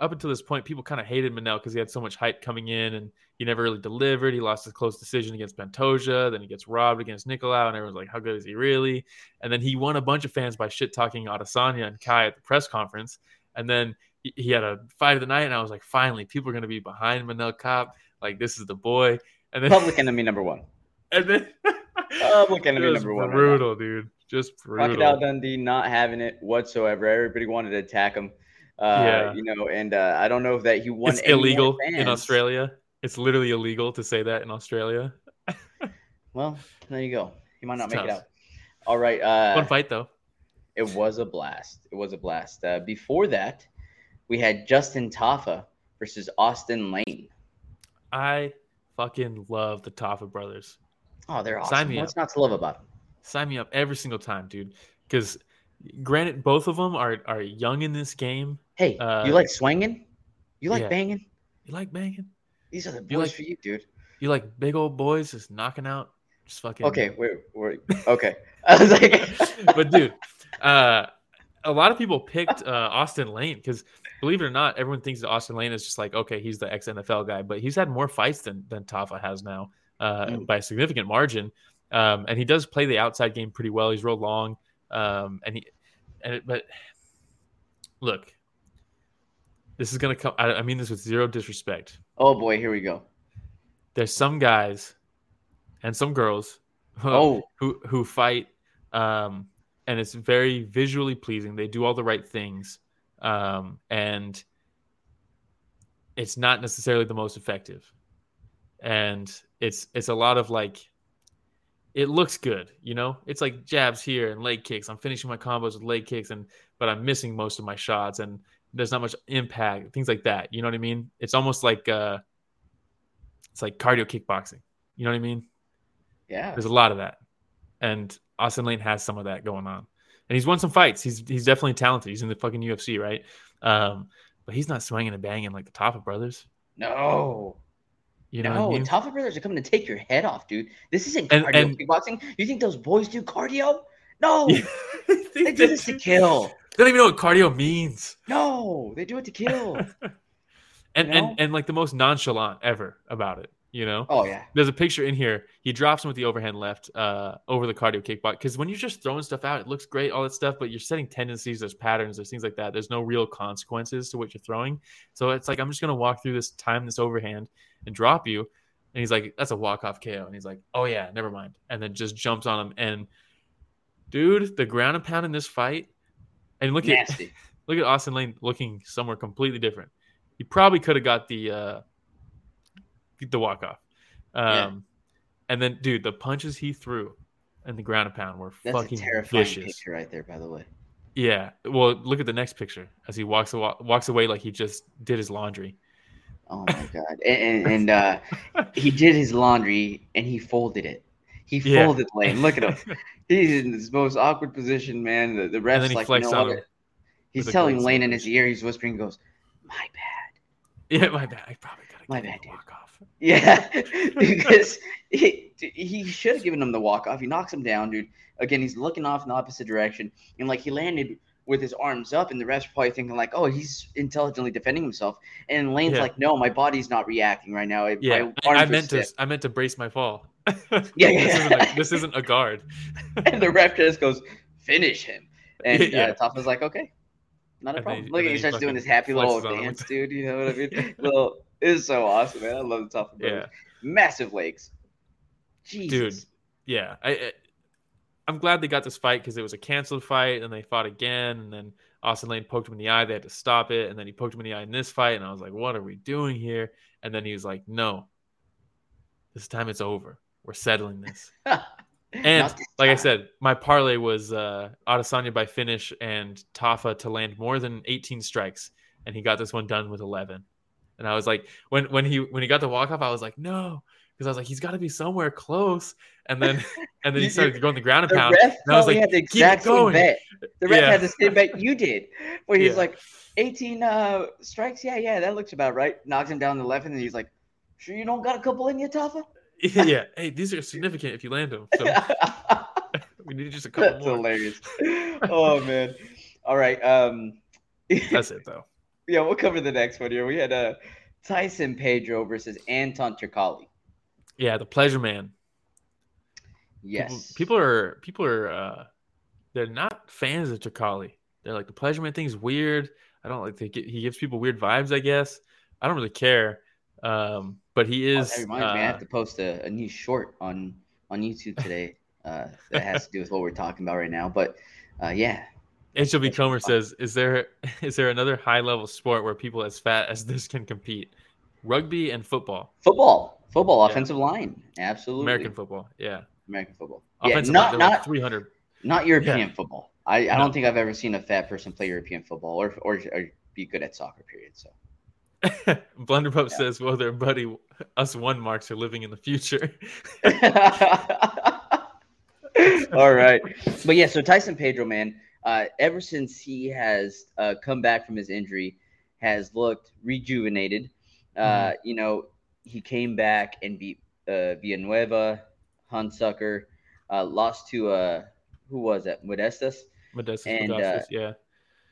up until this point, people kind of hated Manel because he had so much hype coming in and he never really delivered. He lost a close decision against Pantoja, then he gets robbed against Nicolau, and everyone's like, "How good is he really?" And then he won a bunch of fans by shit talking Adesanya and Kai at the press conference, and then he, he had a fight of the night, and I was like, "Finally, people are gonna be behind Manel Kape. Like this is the boy." And then Public enemy number one. and then Public enemy number one. right brutal, dude. Just brutal. Crocodile. Dundee not having it whatsoever. Everybody wanted to attack him. Uh, Yeah. You know, and uh, I don't know if that he won. it's illegal in. Australia. It's literally illegal to say that in Australia. Well, there you go. He might not It's make it out. All right. Uh, Fun fight though. It was a blast. It was a blast. Uh, before that, we had Justin Tafa versus Austen Lane. I fucking love the Tafa brothers. Oh, they're Sign awesome. me What's not to love about them? Sign me up every single time, dude. Because granted, both of them are are young in this game. Hey, Uh, you like swinging? You like yeah. banging? You like banging? These are the boys You like- for you, dude. You like big old boys just knocking out Just fucking Okay, wait, wait. Okay. I was like, but dude, uh, a lot of people picked uh, Austen Lane because believe it or not, everyone thinks that Austen Lane is just like okay, he's the ex NFL guy, but he's had more fights than than Tafa has now uh, Mm. by a significant margin, um, and he does play the outside game pretty well. He's real long, um, and he and it, but look, this is gonna come. I, I mean this with zero disrespect. oh boy, here we go. There's some guys and some girls Oh, who who fight um and it's very visually pleasing they do all the right things um and it's not necessarily the most effective and it's it's a lot of like it looks good you know it's like jabs here and leg kicks i'm finishing my combos with leg kicks and but i'm missing most of my shots and there's not much impact things like that you know what i mean it's almost like uh it's like cardio kickboxing you know what i mean yeah. there's a lot of that, and Austen Lane has some of that going on, and he's won some fights. He's he's definitely talented. He's in the fucking UFC, right? Um, but he's not swinging and banging like the Tafa brothers. No. You know no, what I mean? Brothers are coming to take your head off, dude. This isn't And- cardio and- kickboxing. You think those boys do cardio? No, Yeah. they do this to kill. They don't even know what cardio means. No, they do it to kill. And You know? and and like the most nonchalant ever about it. You know, Oh yeah, there's a picture in here. He drops him with the overhand left uh, over the cardio kickbox. Because when you're just throwing stuff out, it looks great, all that stuff, but you're setting tendencies, there's patterns, there's things like that. There's no real consequences to what you're throwing. So it's like, I'm just going to walk through this, time this overhand, and drop you. And he's like, that's a walk off KO. And he's like, oh, yeah, never mind. And then just jumps on him. And dude, the ground and pound in this fight, and look at look at Austen Lane looking somewhere completely different. He probably could have got the uh the walk off. Um Yeah. and then dude, the punches he threw and the ground and pound were That's a fucking terrifying vicious. picture right there, by the way. Yeah. Well, look at the next picture as he walks awa- walks away like he just did his laundry. Oh my god! And, and, and uh, he did his laundry and he folded it. He Yeah. folded Lane. Look at him. He's in this most awkward position, man. The, the ref's like, you flexed know on what? him He's telling Lane in his ear. He's whispering. Goes, "My bad." Yeah, my bad. I probably gotta My bad, dude. walk off. Yeah, because he, he should have given him the walk off. He knocks him down, dude. Again, he's looking off in the opposite direction, and like he landed with his arms up, and the ref's probably thinking like, "Oh, he's intelligently defending himself." And Lane's Yeah. like, "No, my body's not reacting right now. Yeah, I, I meant to stiff." I meant to brace my fall. Yeah, this. Isn't a, this isn't a guard. and the ref just goes, "Finish him." And Yeah. uh, Tafa's like, "Okay, not a And problem." Look, then he he starts doing this happy little on dance, dude. You know what I mean? Little, it's so awesome, man. I love the Yeah. Massive legs. Jesus. Dude. Yeah, I, I I'm glad they got this fight because it was a canceled fight, and they fought again, and then Austen Lane poked him in the eye. They had to stop it, and then he poked him in the eye in this fight, and I was like, "What are we doing here?" And then he was like, "No, this time it's over. We're settling this." And like I said, my parlay was uh, Adesanya by finish and Tafa to land more than 18 strikes, and he got this one done with 11. And I was like, when when he when he got the walk off, I was like, no, because I was like, he's got to be somewhere close. And then and then he started going the ground and pound. and I was like, had the "Keep exact same going." bet. The ref Yeah. had the same bet you did, where he's Yeah. like, 18 uh, strikes. Yeah, yeah, that looks about right. Knocks him down the left, and then he's like, "Sure, you don't got a couple in you, Tafa?" yeah, hey, these are significant if you land them. So we need just a couple That's more. hilarious. Oh man. All right. Um. That's it though. yeah, we'll cover the next one here. We had uh, Tyson Pedro versus Anton Turkalj. Yeah, the pleasure man. Yes. People, people are people are uh they're not fans of Turkalj. They're like the pleasure man thing's weird. I don't like they get, he gives people weird vibes, I guess. I don't really care. Um but he Oh, is that reminds me, I uh, have to post a, a new short on on YouTube today. Uh, that has to do with what we're talking about right now. But uh, yeah, HLB Comer says, "Is there is there another high level sport where people as fat as this can compete? Rugby and football, football, football, Yeah. offensive line, absolutely. American football, yeah, American football. offensive yeah, line, not like not 300. not European football. I, I No. don't think I've ever seen a fat person play European football or or, or be good at soccer. Period. So Blunderbub Yeah. says, "Well, their buddy, us one marks are living in the future." All right. But yeah, so Tyson Pedro, man, uh, ever since he has uh, come back from his injury, has looked rejuvenated. Uh, Mhm. You know, he came back and beat uh, Villanueva, Hunsucker, uh, lost to uh, who was that? Modestas, Modestas And, Modestas, uh, yeah.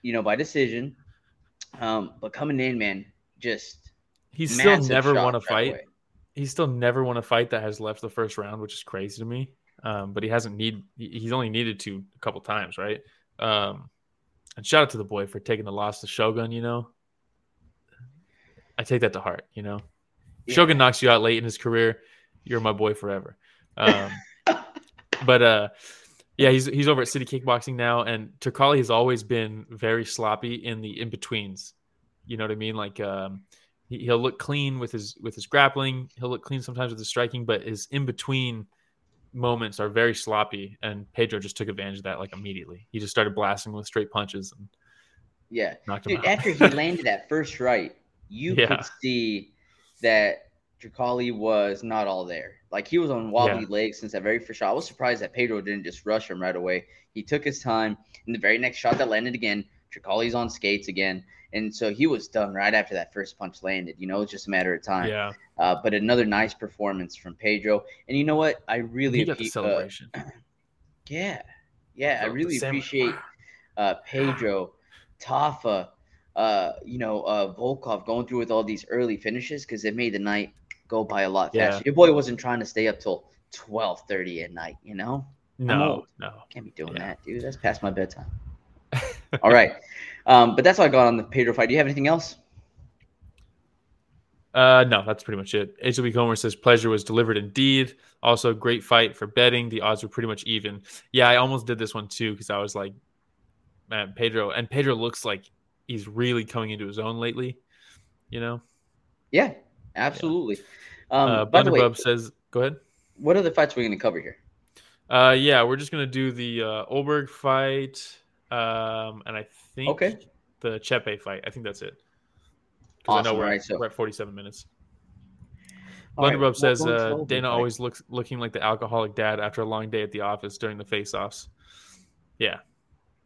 you know, by decision. Um, but coming in, man, just He's still never won a fight. away. He's still never won a fight that has left the first round, which is crazy to me. Um, but he hasn't need he's only needed to a couple times, right? Um, and shout out to the boy for taking the loss to Shogun. You know, I take that to heart. You know, Yeah. Shogun knocks you out late in his career. You're my boy forever. Um, but uh, yeah, he's he's over at City Kickboxing now, and Turkalj has always been very sloppy in the in betweens. You know what I mean? Like um, he, he'll look clean with his with his grappling. He'll look clean sometimes with his striking, but his in between moments are very sloppy. And Pedro just took advantage of that like immediately. He just started blasting with straight punches and Yeah, knocked him dude. out. After he landed that first right, you Yeah. could see that Turkalj was not all there. Like he was on wobbly Yeah. legs since that very first shot. I was surprised that Pedro didn't just rush him right away. He took his time. In the very next shot that landed again, Turkalj's on skates again. And so he was done right after that first punch landed. You know, it's just a matter of time. yeah, Uh, but another nice performance from Pedro. And you know what? I really he got the appre- uh, celebration. yeah, yeah. I The- the really appreciate uh, Pedro, Tafa, uh, you know, uh, Volkov going through with all these early finishes because it made the night go by a lot Yeah. faster. Your boy wasn't trying to stay up till twelve thirty at night. You know, No, no. can't be doing Yeah. that, dude. That's past my bedtime. all right, um, but that's all I got on the Pedro fight. Do you have anything else? Uh, no, that's pretty much it. HLB Comer says pleasure was delivered indeed. Also, great fight for betting. The odds were pretty much even. Yeah, I almost did this one too because I was like, man, Pedro, and Pedro looks like he's really coming into his own lately. You know, Yeah, absolutely. Um, uh, by the way, Blunderbub says, go ahead. what other fights are we going to cover here? Uh, yeah, we're just gonna do the uh, Ulberg fight, um, and I think Okay. the Chepe fight. I think that's it. Because I know we're, alright, at, so- we're at 47 minutes. Right, Blunderbub we'll says uh, Dana always looks looking like the alcoholic dad after a long day at the office during the face-offs. Yeah,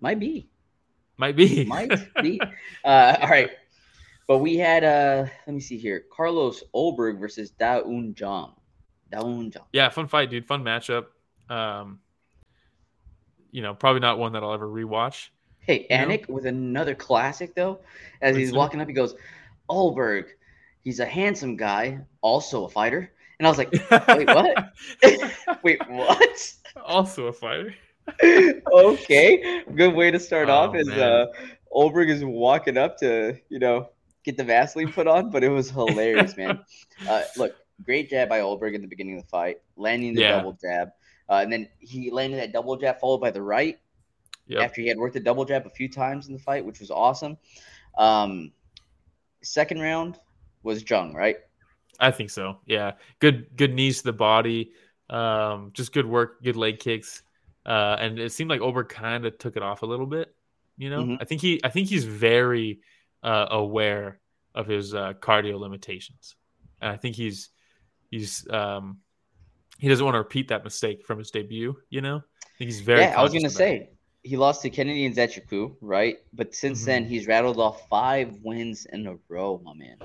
might be. might be. might be. Uh, all right. But we had uh let me see here. Carlos Ulberg versus Da Un Jung. Da Un Jung. yeah, fun fight, dude. Fun matchup. Um, you know, probably not one that I'll ever rewatch. Hey, know? Anik with another classic though. As he's walking up, he goes, Ulberg, he's a handsome guy, also a fighter. And I was like, wait, what? Wait, what? also a fighter. okay. Good way to start Oh, off is man. uh Ulberg is walking up to, you know, get the Vaseline put on, but it was hilarious, man. Uh, look, great jab by Ulberg in the beginning of the fight, landing the Yeah. double jab. Uh, and then he landed that double jab followed by the right Yep. after he had worked the double jab a few times in the fight, which was awesome. Um, second round was Jung, right? I think so. Yeah, good good knees to the body. Um, just good work, good leg kicks. Uh, and it seemed like Ober kind of took it off a little bit. You know, Mhm. I think he I think he's very uh, aware of his uh, cardio limitations, and I think he's he's um, he doesn't want to repeat that mistake from his debut. You know, I think he's very. yeah, I was gonna say it. he lost to Kennedy Nzechukwu, right? But since Mhm. then, he's rattled off five wins in a row, my man.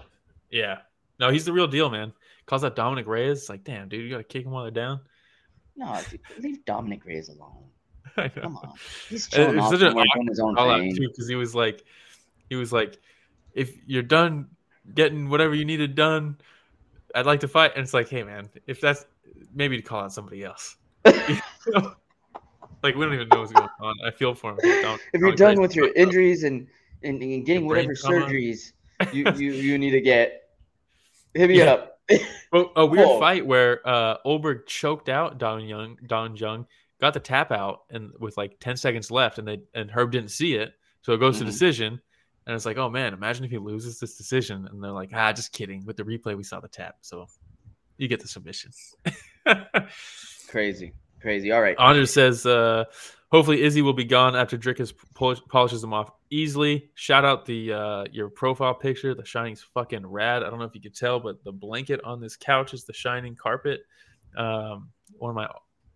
Yeah, no, he's the real deal, man. Calls that Dominick Reyes. Like, damn, dude, you got to kick him while they're down. No, dude, leave Dominick Reyes alone. Come on, he's chilling off such an doing his own thing. too because he was like, he was like, if you're done getting whatever you needed done, I'd like to fight. And it's like, hey man, if that's maybe to call out somebody else. You know? like we don't even know what's going on. I feel for him. Don't- if you're done with your injuries and, and, and getting whatever surgeries you, you, you need to get, hit me Yeah. up. Well, a weird fight where uh Ulberg choked out Don Young, Don Jung, got the tap out, and with like ten seconds left, and they and Herb didn't see it, so it goes Mhm. to decision, and it's like, oh man, imagine if he loses this decision, and they're like, ah, just kidding. With the replay, we saw the tap, so you get the submission. Crazy, crazy. All right. Andre says, uh, hopefully Izzy will be gone after Dricus polish- polishes them off easily. Shout out the uh, your profile picture. The Shining's fucking rad. I don't know if you could tell, but the blanket on this couch is the Shining carpet. Um, one of my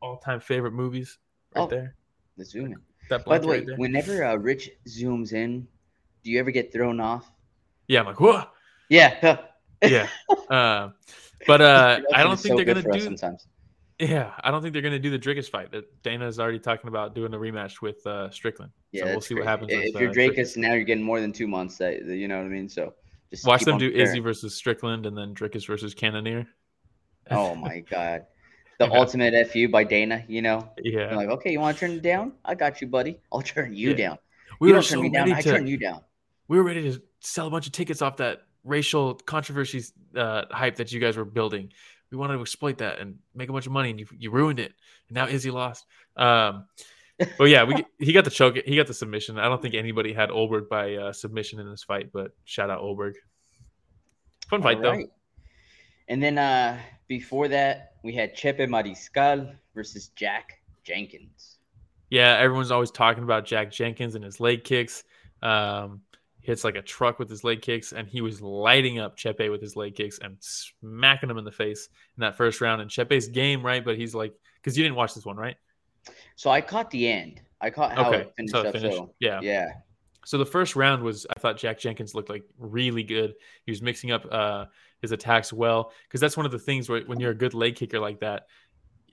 all-time favorite movies, right Oh. there. The zoom in. That By the way, right whenever uh, Rich zooms in, do you ever get thrown off? yeah, I'm like, whoa, Yeah. yeah. uh, but uh, I don't think so they're gonna do. sometimes. Yeah, I don't think they're going to do the Dricus fight. That Dana is already talking about doing a rematch with uh, Strickland. Yeah, so we'll see what happens. If with, you're uh, Strickland. Now you're getting more than two months. That you know what I mean. So just watch them do preparing. Izzy versus Strickland and then Dricus versus Cannonier. Oh my god, the Yeah. ultimate fu by Dana. You know, Yeah, You're like okay, you want to turn it down? I got you, buddy. I'll turn you Yeah. down. we you were don't turn so me down. ready I to turn you down. we were ready to sell a bunch of tickets off that racial controversies uh, hype that you guys were building. We wanted to exploit that and make a bunch of money, and you you ruined it. And now Izzy lost. Um, but yeah, we he got the choke. He got the submission. I don't think anybody had Ulberg by uh, submission in this fight, but shout out Ulberg. Fun fight All though. And then uh before that, we had Chepe Mariscal versus Jack Jenkins. Yeah, everyone's always talking about Jack Jenkins and his leg kicks. Um, hits like a truck with his leg kicks, and he was lighting up Chepe with his leg kicks and smacking him in the face in that first round. And Chepe's game, right? But he's like, because you didn't watch this one, right? So I caught the end. I caught how okay, it finished so it up. finished. So yeah. yeah. So the first round was, I thought Jack Jenkins looked like really good. He was mixing up uh, his attacks well, because that's one of the things where when you're a good leg kicker like that,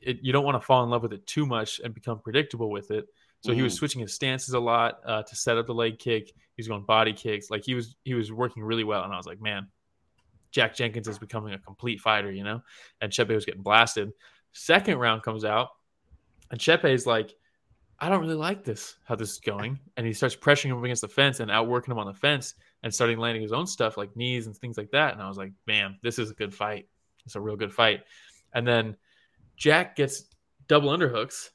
it, you don't want to fall in love with it too much and become predictable with it. So he was Mhm. switching his stances a lot uh, to set up the leg kick. He was going body kicks, like he was he was working really well. And I was like, man, Jack Jenkins is becoming a complete fighter, you know. And Chepe was getting blasted. Second round comes out, and Chepe is like, I don't really like this, how this is going. And he starts pressuring him against the fence and outworking him on the fence and starting landing his own stuff like knees and things like that. And I was like, man, this is a good fight. It's a real good fight. And then Jack gets double underhooks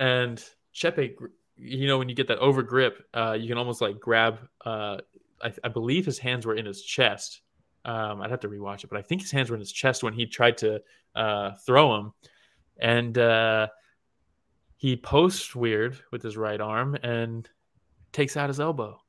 and Chepe, you know, when you get that over grip, uh, you can almost like grab, uh, I, I believe his hands were in his chest. Um, I'd have to rewatch it, but I think his hands were in his chest when he tried to uh, throw him. And, uh, he posts weird with his right arm and takes out his elbow.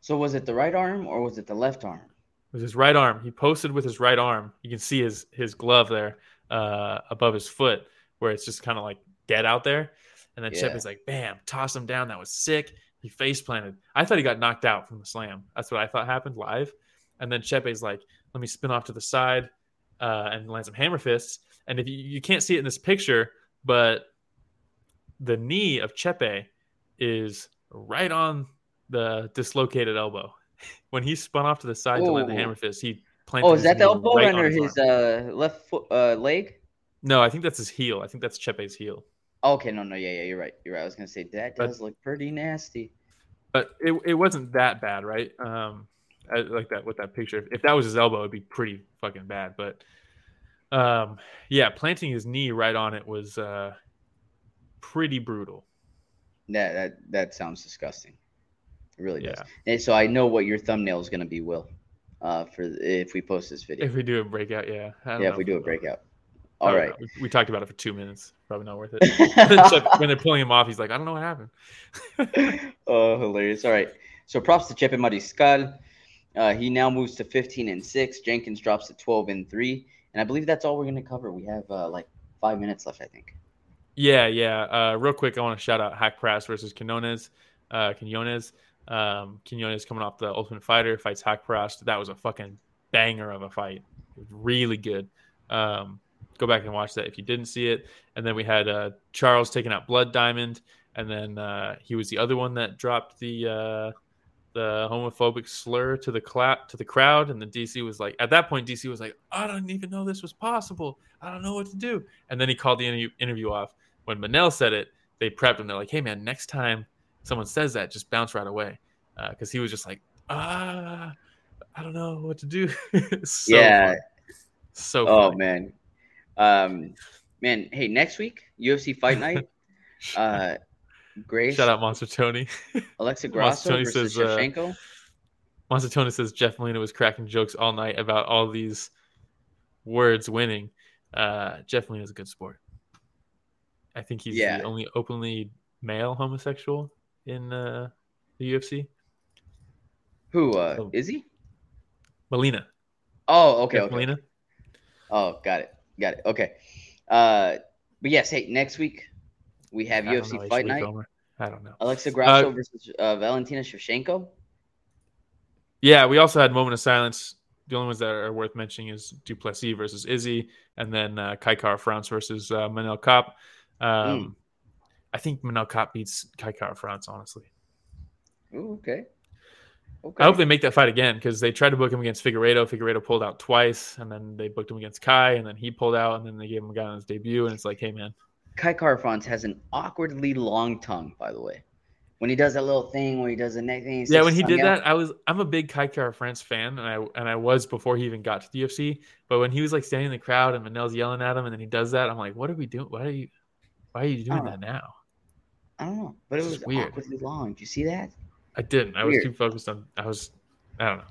So was it the right arm or was it the left arm? It was his right arm, he posted with his right arm. You can see his his glove there uh, above his foot, where it's just kind of like dead out there. And then Yeah. Chip is like, "Bam!" Toss him down. That was sick. He face planted. I thought he got knocked out from the slam. That's what I thought happened live. And then Chepe's like, "Let me spin off to the side uh, and land some hammer fists." And if you, you can't see it in this picture, but the knee of Chepe is right on the dislocated elbow. When he spun off to the side to land the hammer fist, he planted. Oh, is that the elbow right under his his uh, left foot uh, leg? No, I think that's his heel. I think that's Chepe's heel. Okay, no, no, yeah, yeah, you're right. You're right. I was gonna say that But- does look pretty nasty. But it, it wasn't that bad, right? Um, I, like that with that picture. If that was his elbow, it'd be pretty fucking bad. But um, yeah, planting his knee right on it was uh, pretty brutal. That that that sounds disgusting. It really does. Yeah. And so I know what your thumbnail is gonna be, Will, uh, for if we post this video. If we do a breakout, yeah. I don't yeah, know if we do a breakout. All right. know. We, talked about it for two minutes. Probably not worth it. And then Chep- when they're pulling him off, he's like, I don't know what happened. oh, hilarious. All right. So props to Chepe Mariscal. Uh, he now moves to 15 and 6. Jenkins drops to 12 and 3. And I believe that's all we're going to cover. We have uh, like five minutes left, I think. Yeah, yeah. Uh, real quick, I want to shout out Haqparast versus Quinones. Uh, Quinones. Um, Quinones coming off the Ultimate Fighter fights Haqparast. That was a fucking banger of a fight. It was really good. Um, go back and watch that if you didn't see it. And then we had uh, Charles taking out Blood Diamond, and then uh, he was the other one that dropped the uh, the homophobic slur to the cla- to the crowd. And then DC was like, at that point, DC was like, I don't even know this was possible. I don't know what to do. And then he called the interview, interview off. When Manel said it, they prepped him. They're like, Hey man, next time someone says that, just bounce right away, because he was just like, Ah, I don't know what to do. so Yeah. funny. So Oh, funny. man. Um, man, hey, next week, UFC Fight Night. Uh, Grace, Shout out Monster Tony. Alexa Monster Grasso Tony versus says, uh, Monster Tony says Jeff Molina was cracking jokes all night about all these words winning. Uh, Jeff Molina is a good sport. I think he's Yeah. the only openly male homosexual in uh, the UFC. Who uh, oh. is he? Molina. Oh, okay, Jeff okay. Molina. Oh, got it. Got it. Okay. Uh, but yes, hey, next week we have I UFC know, Fight Night. Comer. I don't know. Alexa Grasso Uh, versus uh, Valentina Shevchenko. Yeah, we also had moment of silence the only ones that are worth mentioning is du Plessis versus Izzy, and then uh, Kai Kara France versus uh, Manel Kape. Um, Mm. I think Manel Kape beats Kai Kara France, honestly. Ooh, okay. Okay. I hope they make that fight again because they tried to book him against Figueiredo. Figueiredo pulled out twice, and then they booked him against Kai, and then he pulled out, and then they gave him a guy on his debut, and it's like, hey man, Kai France has an awkwardly long tongue, by the way. When he does that little thing when he does the neck thing. yeah. When he did out. that, I was I'm a big Kai France fan, and I and I was before he even got to the UFC. But when he was like standing in the crowd and Manel's yelling at him, and then he does that, I'm like, what are we doing? Why are you why are you doing Oh. that now? I don't know, but it was weird. awkwardly long. Did you see that? I didn't. I was Weird. too focused on. I was. I don't know.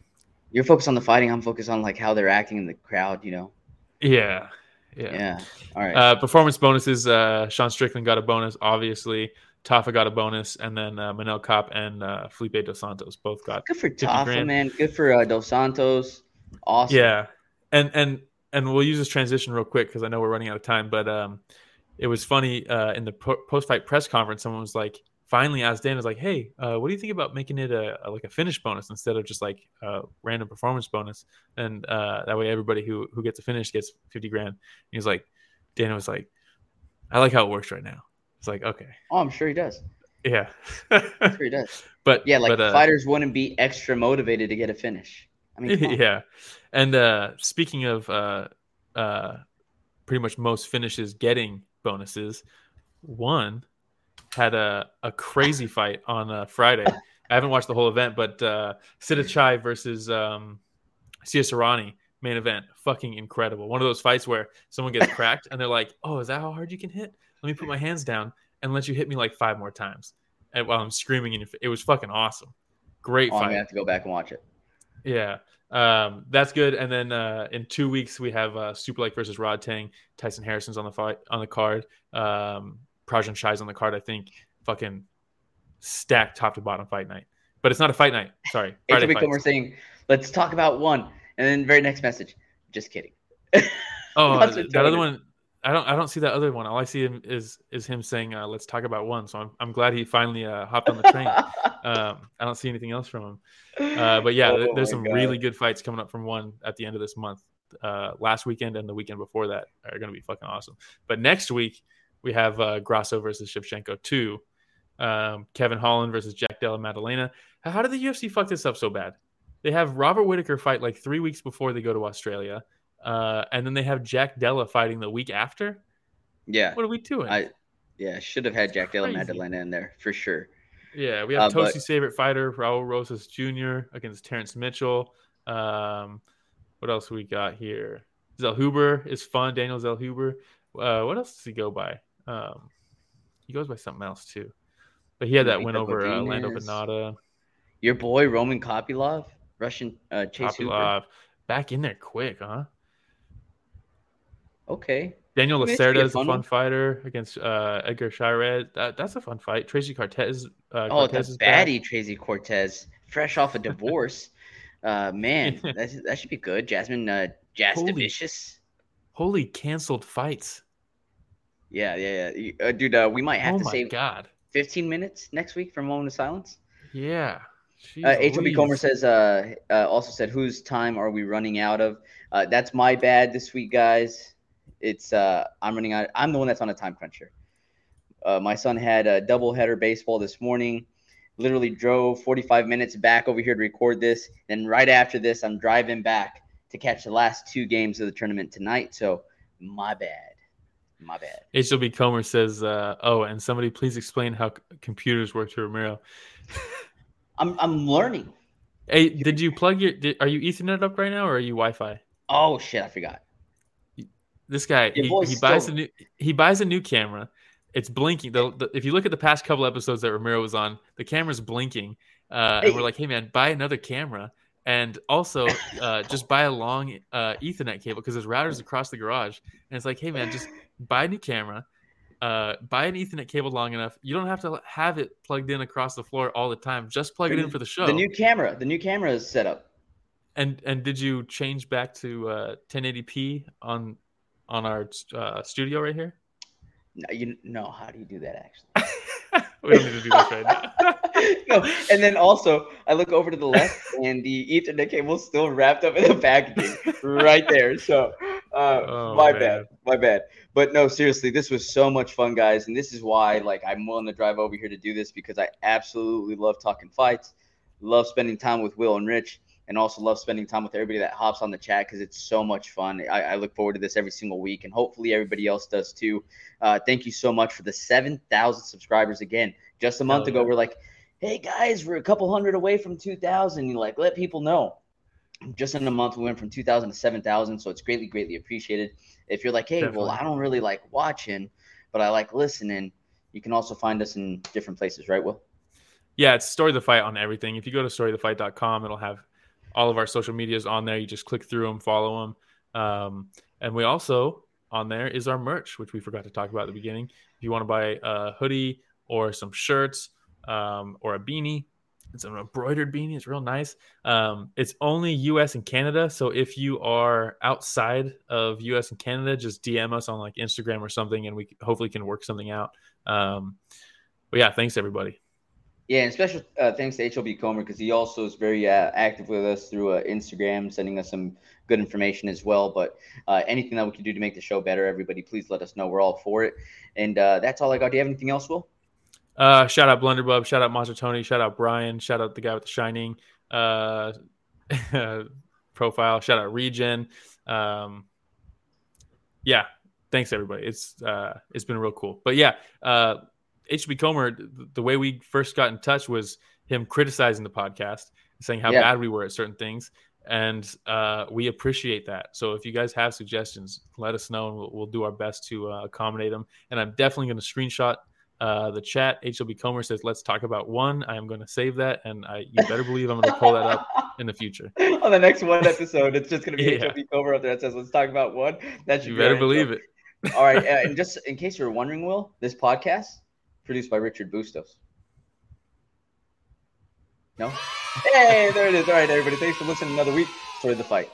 You're focused on the fighting. I'm focused on like how they're acting in the crowd. You know. Yeah. Yeah. Yeah. All right. Uh, performance bonuses. Uh, Sean Strickland got a bonus, obviously. Tafa got a bonus, and then uh, Manel Kape and uh, Felipe Dos Santos both got. Good for 50 Tafa, grand. man. Good for uh, Dos Santos. Awesome. Yeah, and and and we'll use this transition real quick because I know we're running out of time. But um, it was funny uh, in the po- post-fight press conference. Someone was like, finally asked Dan, was like, "Hey, uh, what do you think about making it a, a like a finish bonus instead of just like a random performance bonus? And uh, that way, everybody who who gets a finish gets fifty grand." And he was like, Dan was like, "I like how it works right now." It's like, okay, Oh, I'm sure he does. yeah, I'm sure he does. but Yeah, like but, uh, fighters wouldn't be extra motivated to get a finish. I mean, yeah. And uh, speaking of uh, uh, pretty much most finishes getting bonuses, one had a, a crazy fight on uh, Friday. I haven't watched the whole event, but uh, Sita Chai versus um, Sia Sarani main event, fucking incredible. One of those fights where someone gets cracked and they're like, "Oh, is that how hard you can hit? Let me put my hands down and let you hit me like five more times." And while I'm screaming in your, it was fucking awesome. Great Oh, I'm fight. gonna have to go back and watch it. Yeah, um, that's good. And then uh, in two weeks we have uh, Superlek versus Rodtang. Tyson Harrison's on the fight on the card. Um, Prajanchai's on the card. I think fucking stacked top to bottom fight night. But it's not a fight night. Sorry, Friday fights. Comer saying, "Let's talk about one," and then very next message, "Just kidding." Oh, that other one. I don't. I don't see that other one. All I see him is is him saying, uh, "Let's talk about one." So I'm I'm glad he finally uh, hopped on the train. um, I don't see anything else from him. Uh, but yeah, th- Oh there's some God. really good fights coming up from one at the end of this month. Uh, last weekend and the weekend before that are going to be fucking awesome. But next week we have uh, Grasso versus Shevchenko two, um, Kevin Holland versus Jack Della Maddalena. How did the UFC fuck this up so bad? They have Robert Whitaker fight like three weeks before they go to Australia, uh, and then they have Jack Della fighting the week after. yeah, What are we doing? I yeah should have had Jack Della. Maddalena in there for sure. Yeah, we have Uh, but- favorite fighter, Raul Rosas Jr. against Terrence Mitchell. Um, what else we got here? Zellhuber is fun. Daniel Zellhuber. Uh, what else does he go by? Um, he goes by something else too. But he had that win over uh, Lando Godinez. Vannata, Your boy Roman Kopylov, Russian uh, Chase Hooper. Kopylov. Back in there quick, huh? Okay, Daniel I mean, it should be Lacerda is a fun fun fighter against uh, Edgar Chairez. That, that's a fun fight. Tracy Cortez. Uh, oh, Cortez the is back. baddie Tracy Cortez, fresh off a divorce. uh, man, that that should be good. Jasmine uh, Jazz Holy Vicious. Holy canceled fights. Yeah, yeah, yeah. Uh, dude, uh, we might have oh to save god. 15 minutes next week for Moment of Silence. Yeah. Uh, HOB Comer says, uh, uh, also said, whose time are we running out of? Uh, that's my bad this week, guys. It's uh, I'm running out. I'm the one that's on a time cruncher. Uh, my son had a doubleheader baseball this morning. Literally drove 45 minutes back over here to record this. Then right after this, I'm driving back to catch the last two games of the tournament tonight. So my bad, my bad. HLB Comer says, uh, "Oh, and somebody please explain how c- computers work to Ramiro." I'm I'm learning. Hey, did you plug your? Did, are you Ethernet up right now, or are you Wi-Fi? Oh shit, I forgot. This guy, he, he buys a new he buys a new camera. It's blinking. The, the, if you look at the past couple episodes that Ramiro was on, the camera's blinking, uh, and we're like, "Hey man, buy another camera." And also, uh, just buy a long uh, Ethernet cable because there's routers across the garage. And it's like, hey man, just buy a new camera, uh, buy an Ethernet cable long enough. You don't have to have it plugged in across the floor all the time. Just plug it in for the show. The new camera, the new camera is set up. and and did you change back to uh, 1080p on on our uh, studio right here? No, you know how do you do that actually? We don't need to do this right now. no, and then also I look over to the left, and the Ethernet cable still wrapped up in the packaging right there. So, uh, oh, my man. bad, my bad. But no, seriously, this was so much fun, guys, and this is why like I'm willing to drive over here to do this because I absolutely love talking fights, love spending time with Will and Rich and also love spending time with everybody that hops on the chat because it's so much fun. I, I, look forward to this every single week, and hopefully everybody else does too. Uh, thank you so much for the 7,000 subscribers again. Just a month ago, we're like, hey guys, we're a couple hundred away from 2,000. You like, let people know. Just in a month, we went from 2,000 to 7,000. So it's greatly, greatly appreciated. If you're like, hey, Definitely. well, I don't really like watching, but I like listening, you can also find us in different places, right, Will? Yeah, it's Story the Fight on everything. If you go to storythefight.com, it'll have all of our social medias on there. You just click through them, follow them. Um, and we also on there is our merch, which we forgot to talk about at the beginning. If you want to buy a hoodie or some shirts um, or a beanie, it's an embroidered beanie. It's real nice. Um, it's only U.S. and Canada. So if you are outside of U.S. and Canada, just DM us on like Instagram or something, and we hopefully can work something out. Um, but yeah, thanks everybody. Yeah, and special uh, thanks to HLB Comer because he also is very uh, active with us through uh, Instagram, sending us some good information as well. But uh, anything that we can do to make the show better, everybody, please let us know. We're all for it. And uh, that's all I got. Do you have anything else, Will? Uh, shout out Blunderbub, shout out Monster Tony, shout out Brian, shout out the guy with the shining profile, shout out Regen. Um, yeah, thanks everybody. It's it's been real cool. But yeah, HB Comer, the way we first got in touch was him criticizing the podcast, saying how yeah. bad we were at certain things, and uh, we appreciate that. So if you guys have suggestions, let us know, and we'll, we'll do our best to uh, accommodate them. And I'm definitely going to screenshot uh, the chat. HLB Comer says, "Let's talk about one." I am going to save that, and I you better believe I'm going to pull that up in the future. On the next one episode, it's just going to be yeah. HLB Comer up there that says, "Let's talk about one." That you better believe it. All right, uh, and just in case you're wondering, Will, this podcast produced by Richard Bustos. No? Hey, there it is. All right, everybody. Thanks for listening another week for the fight.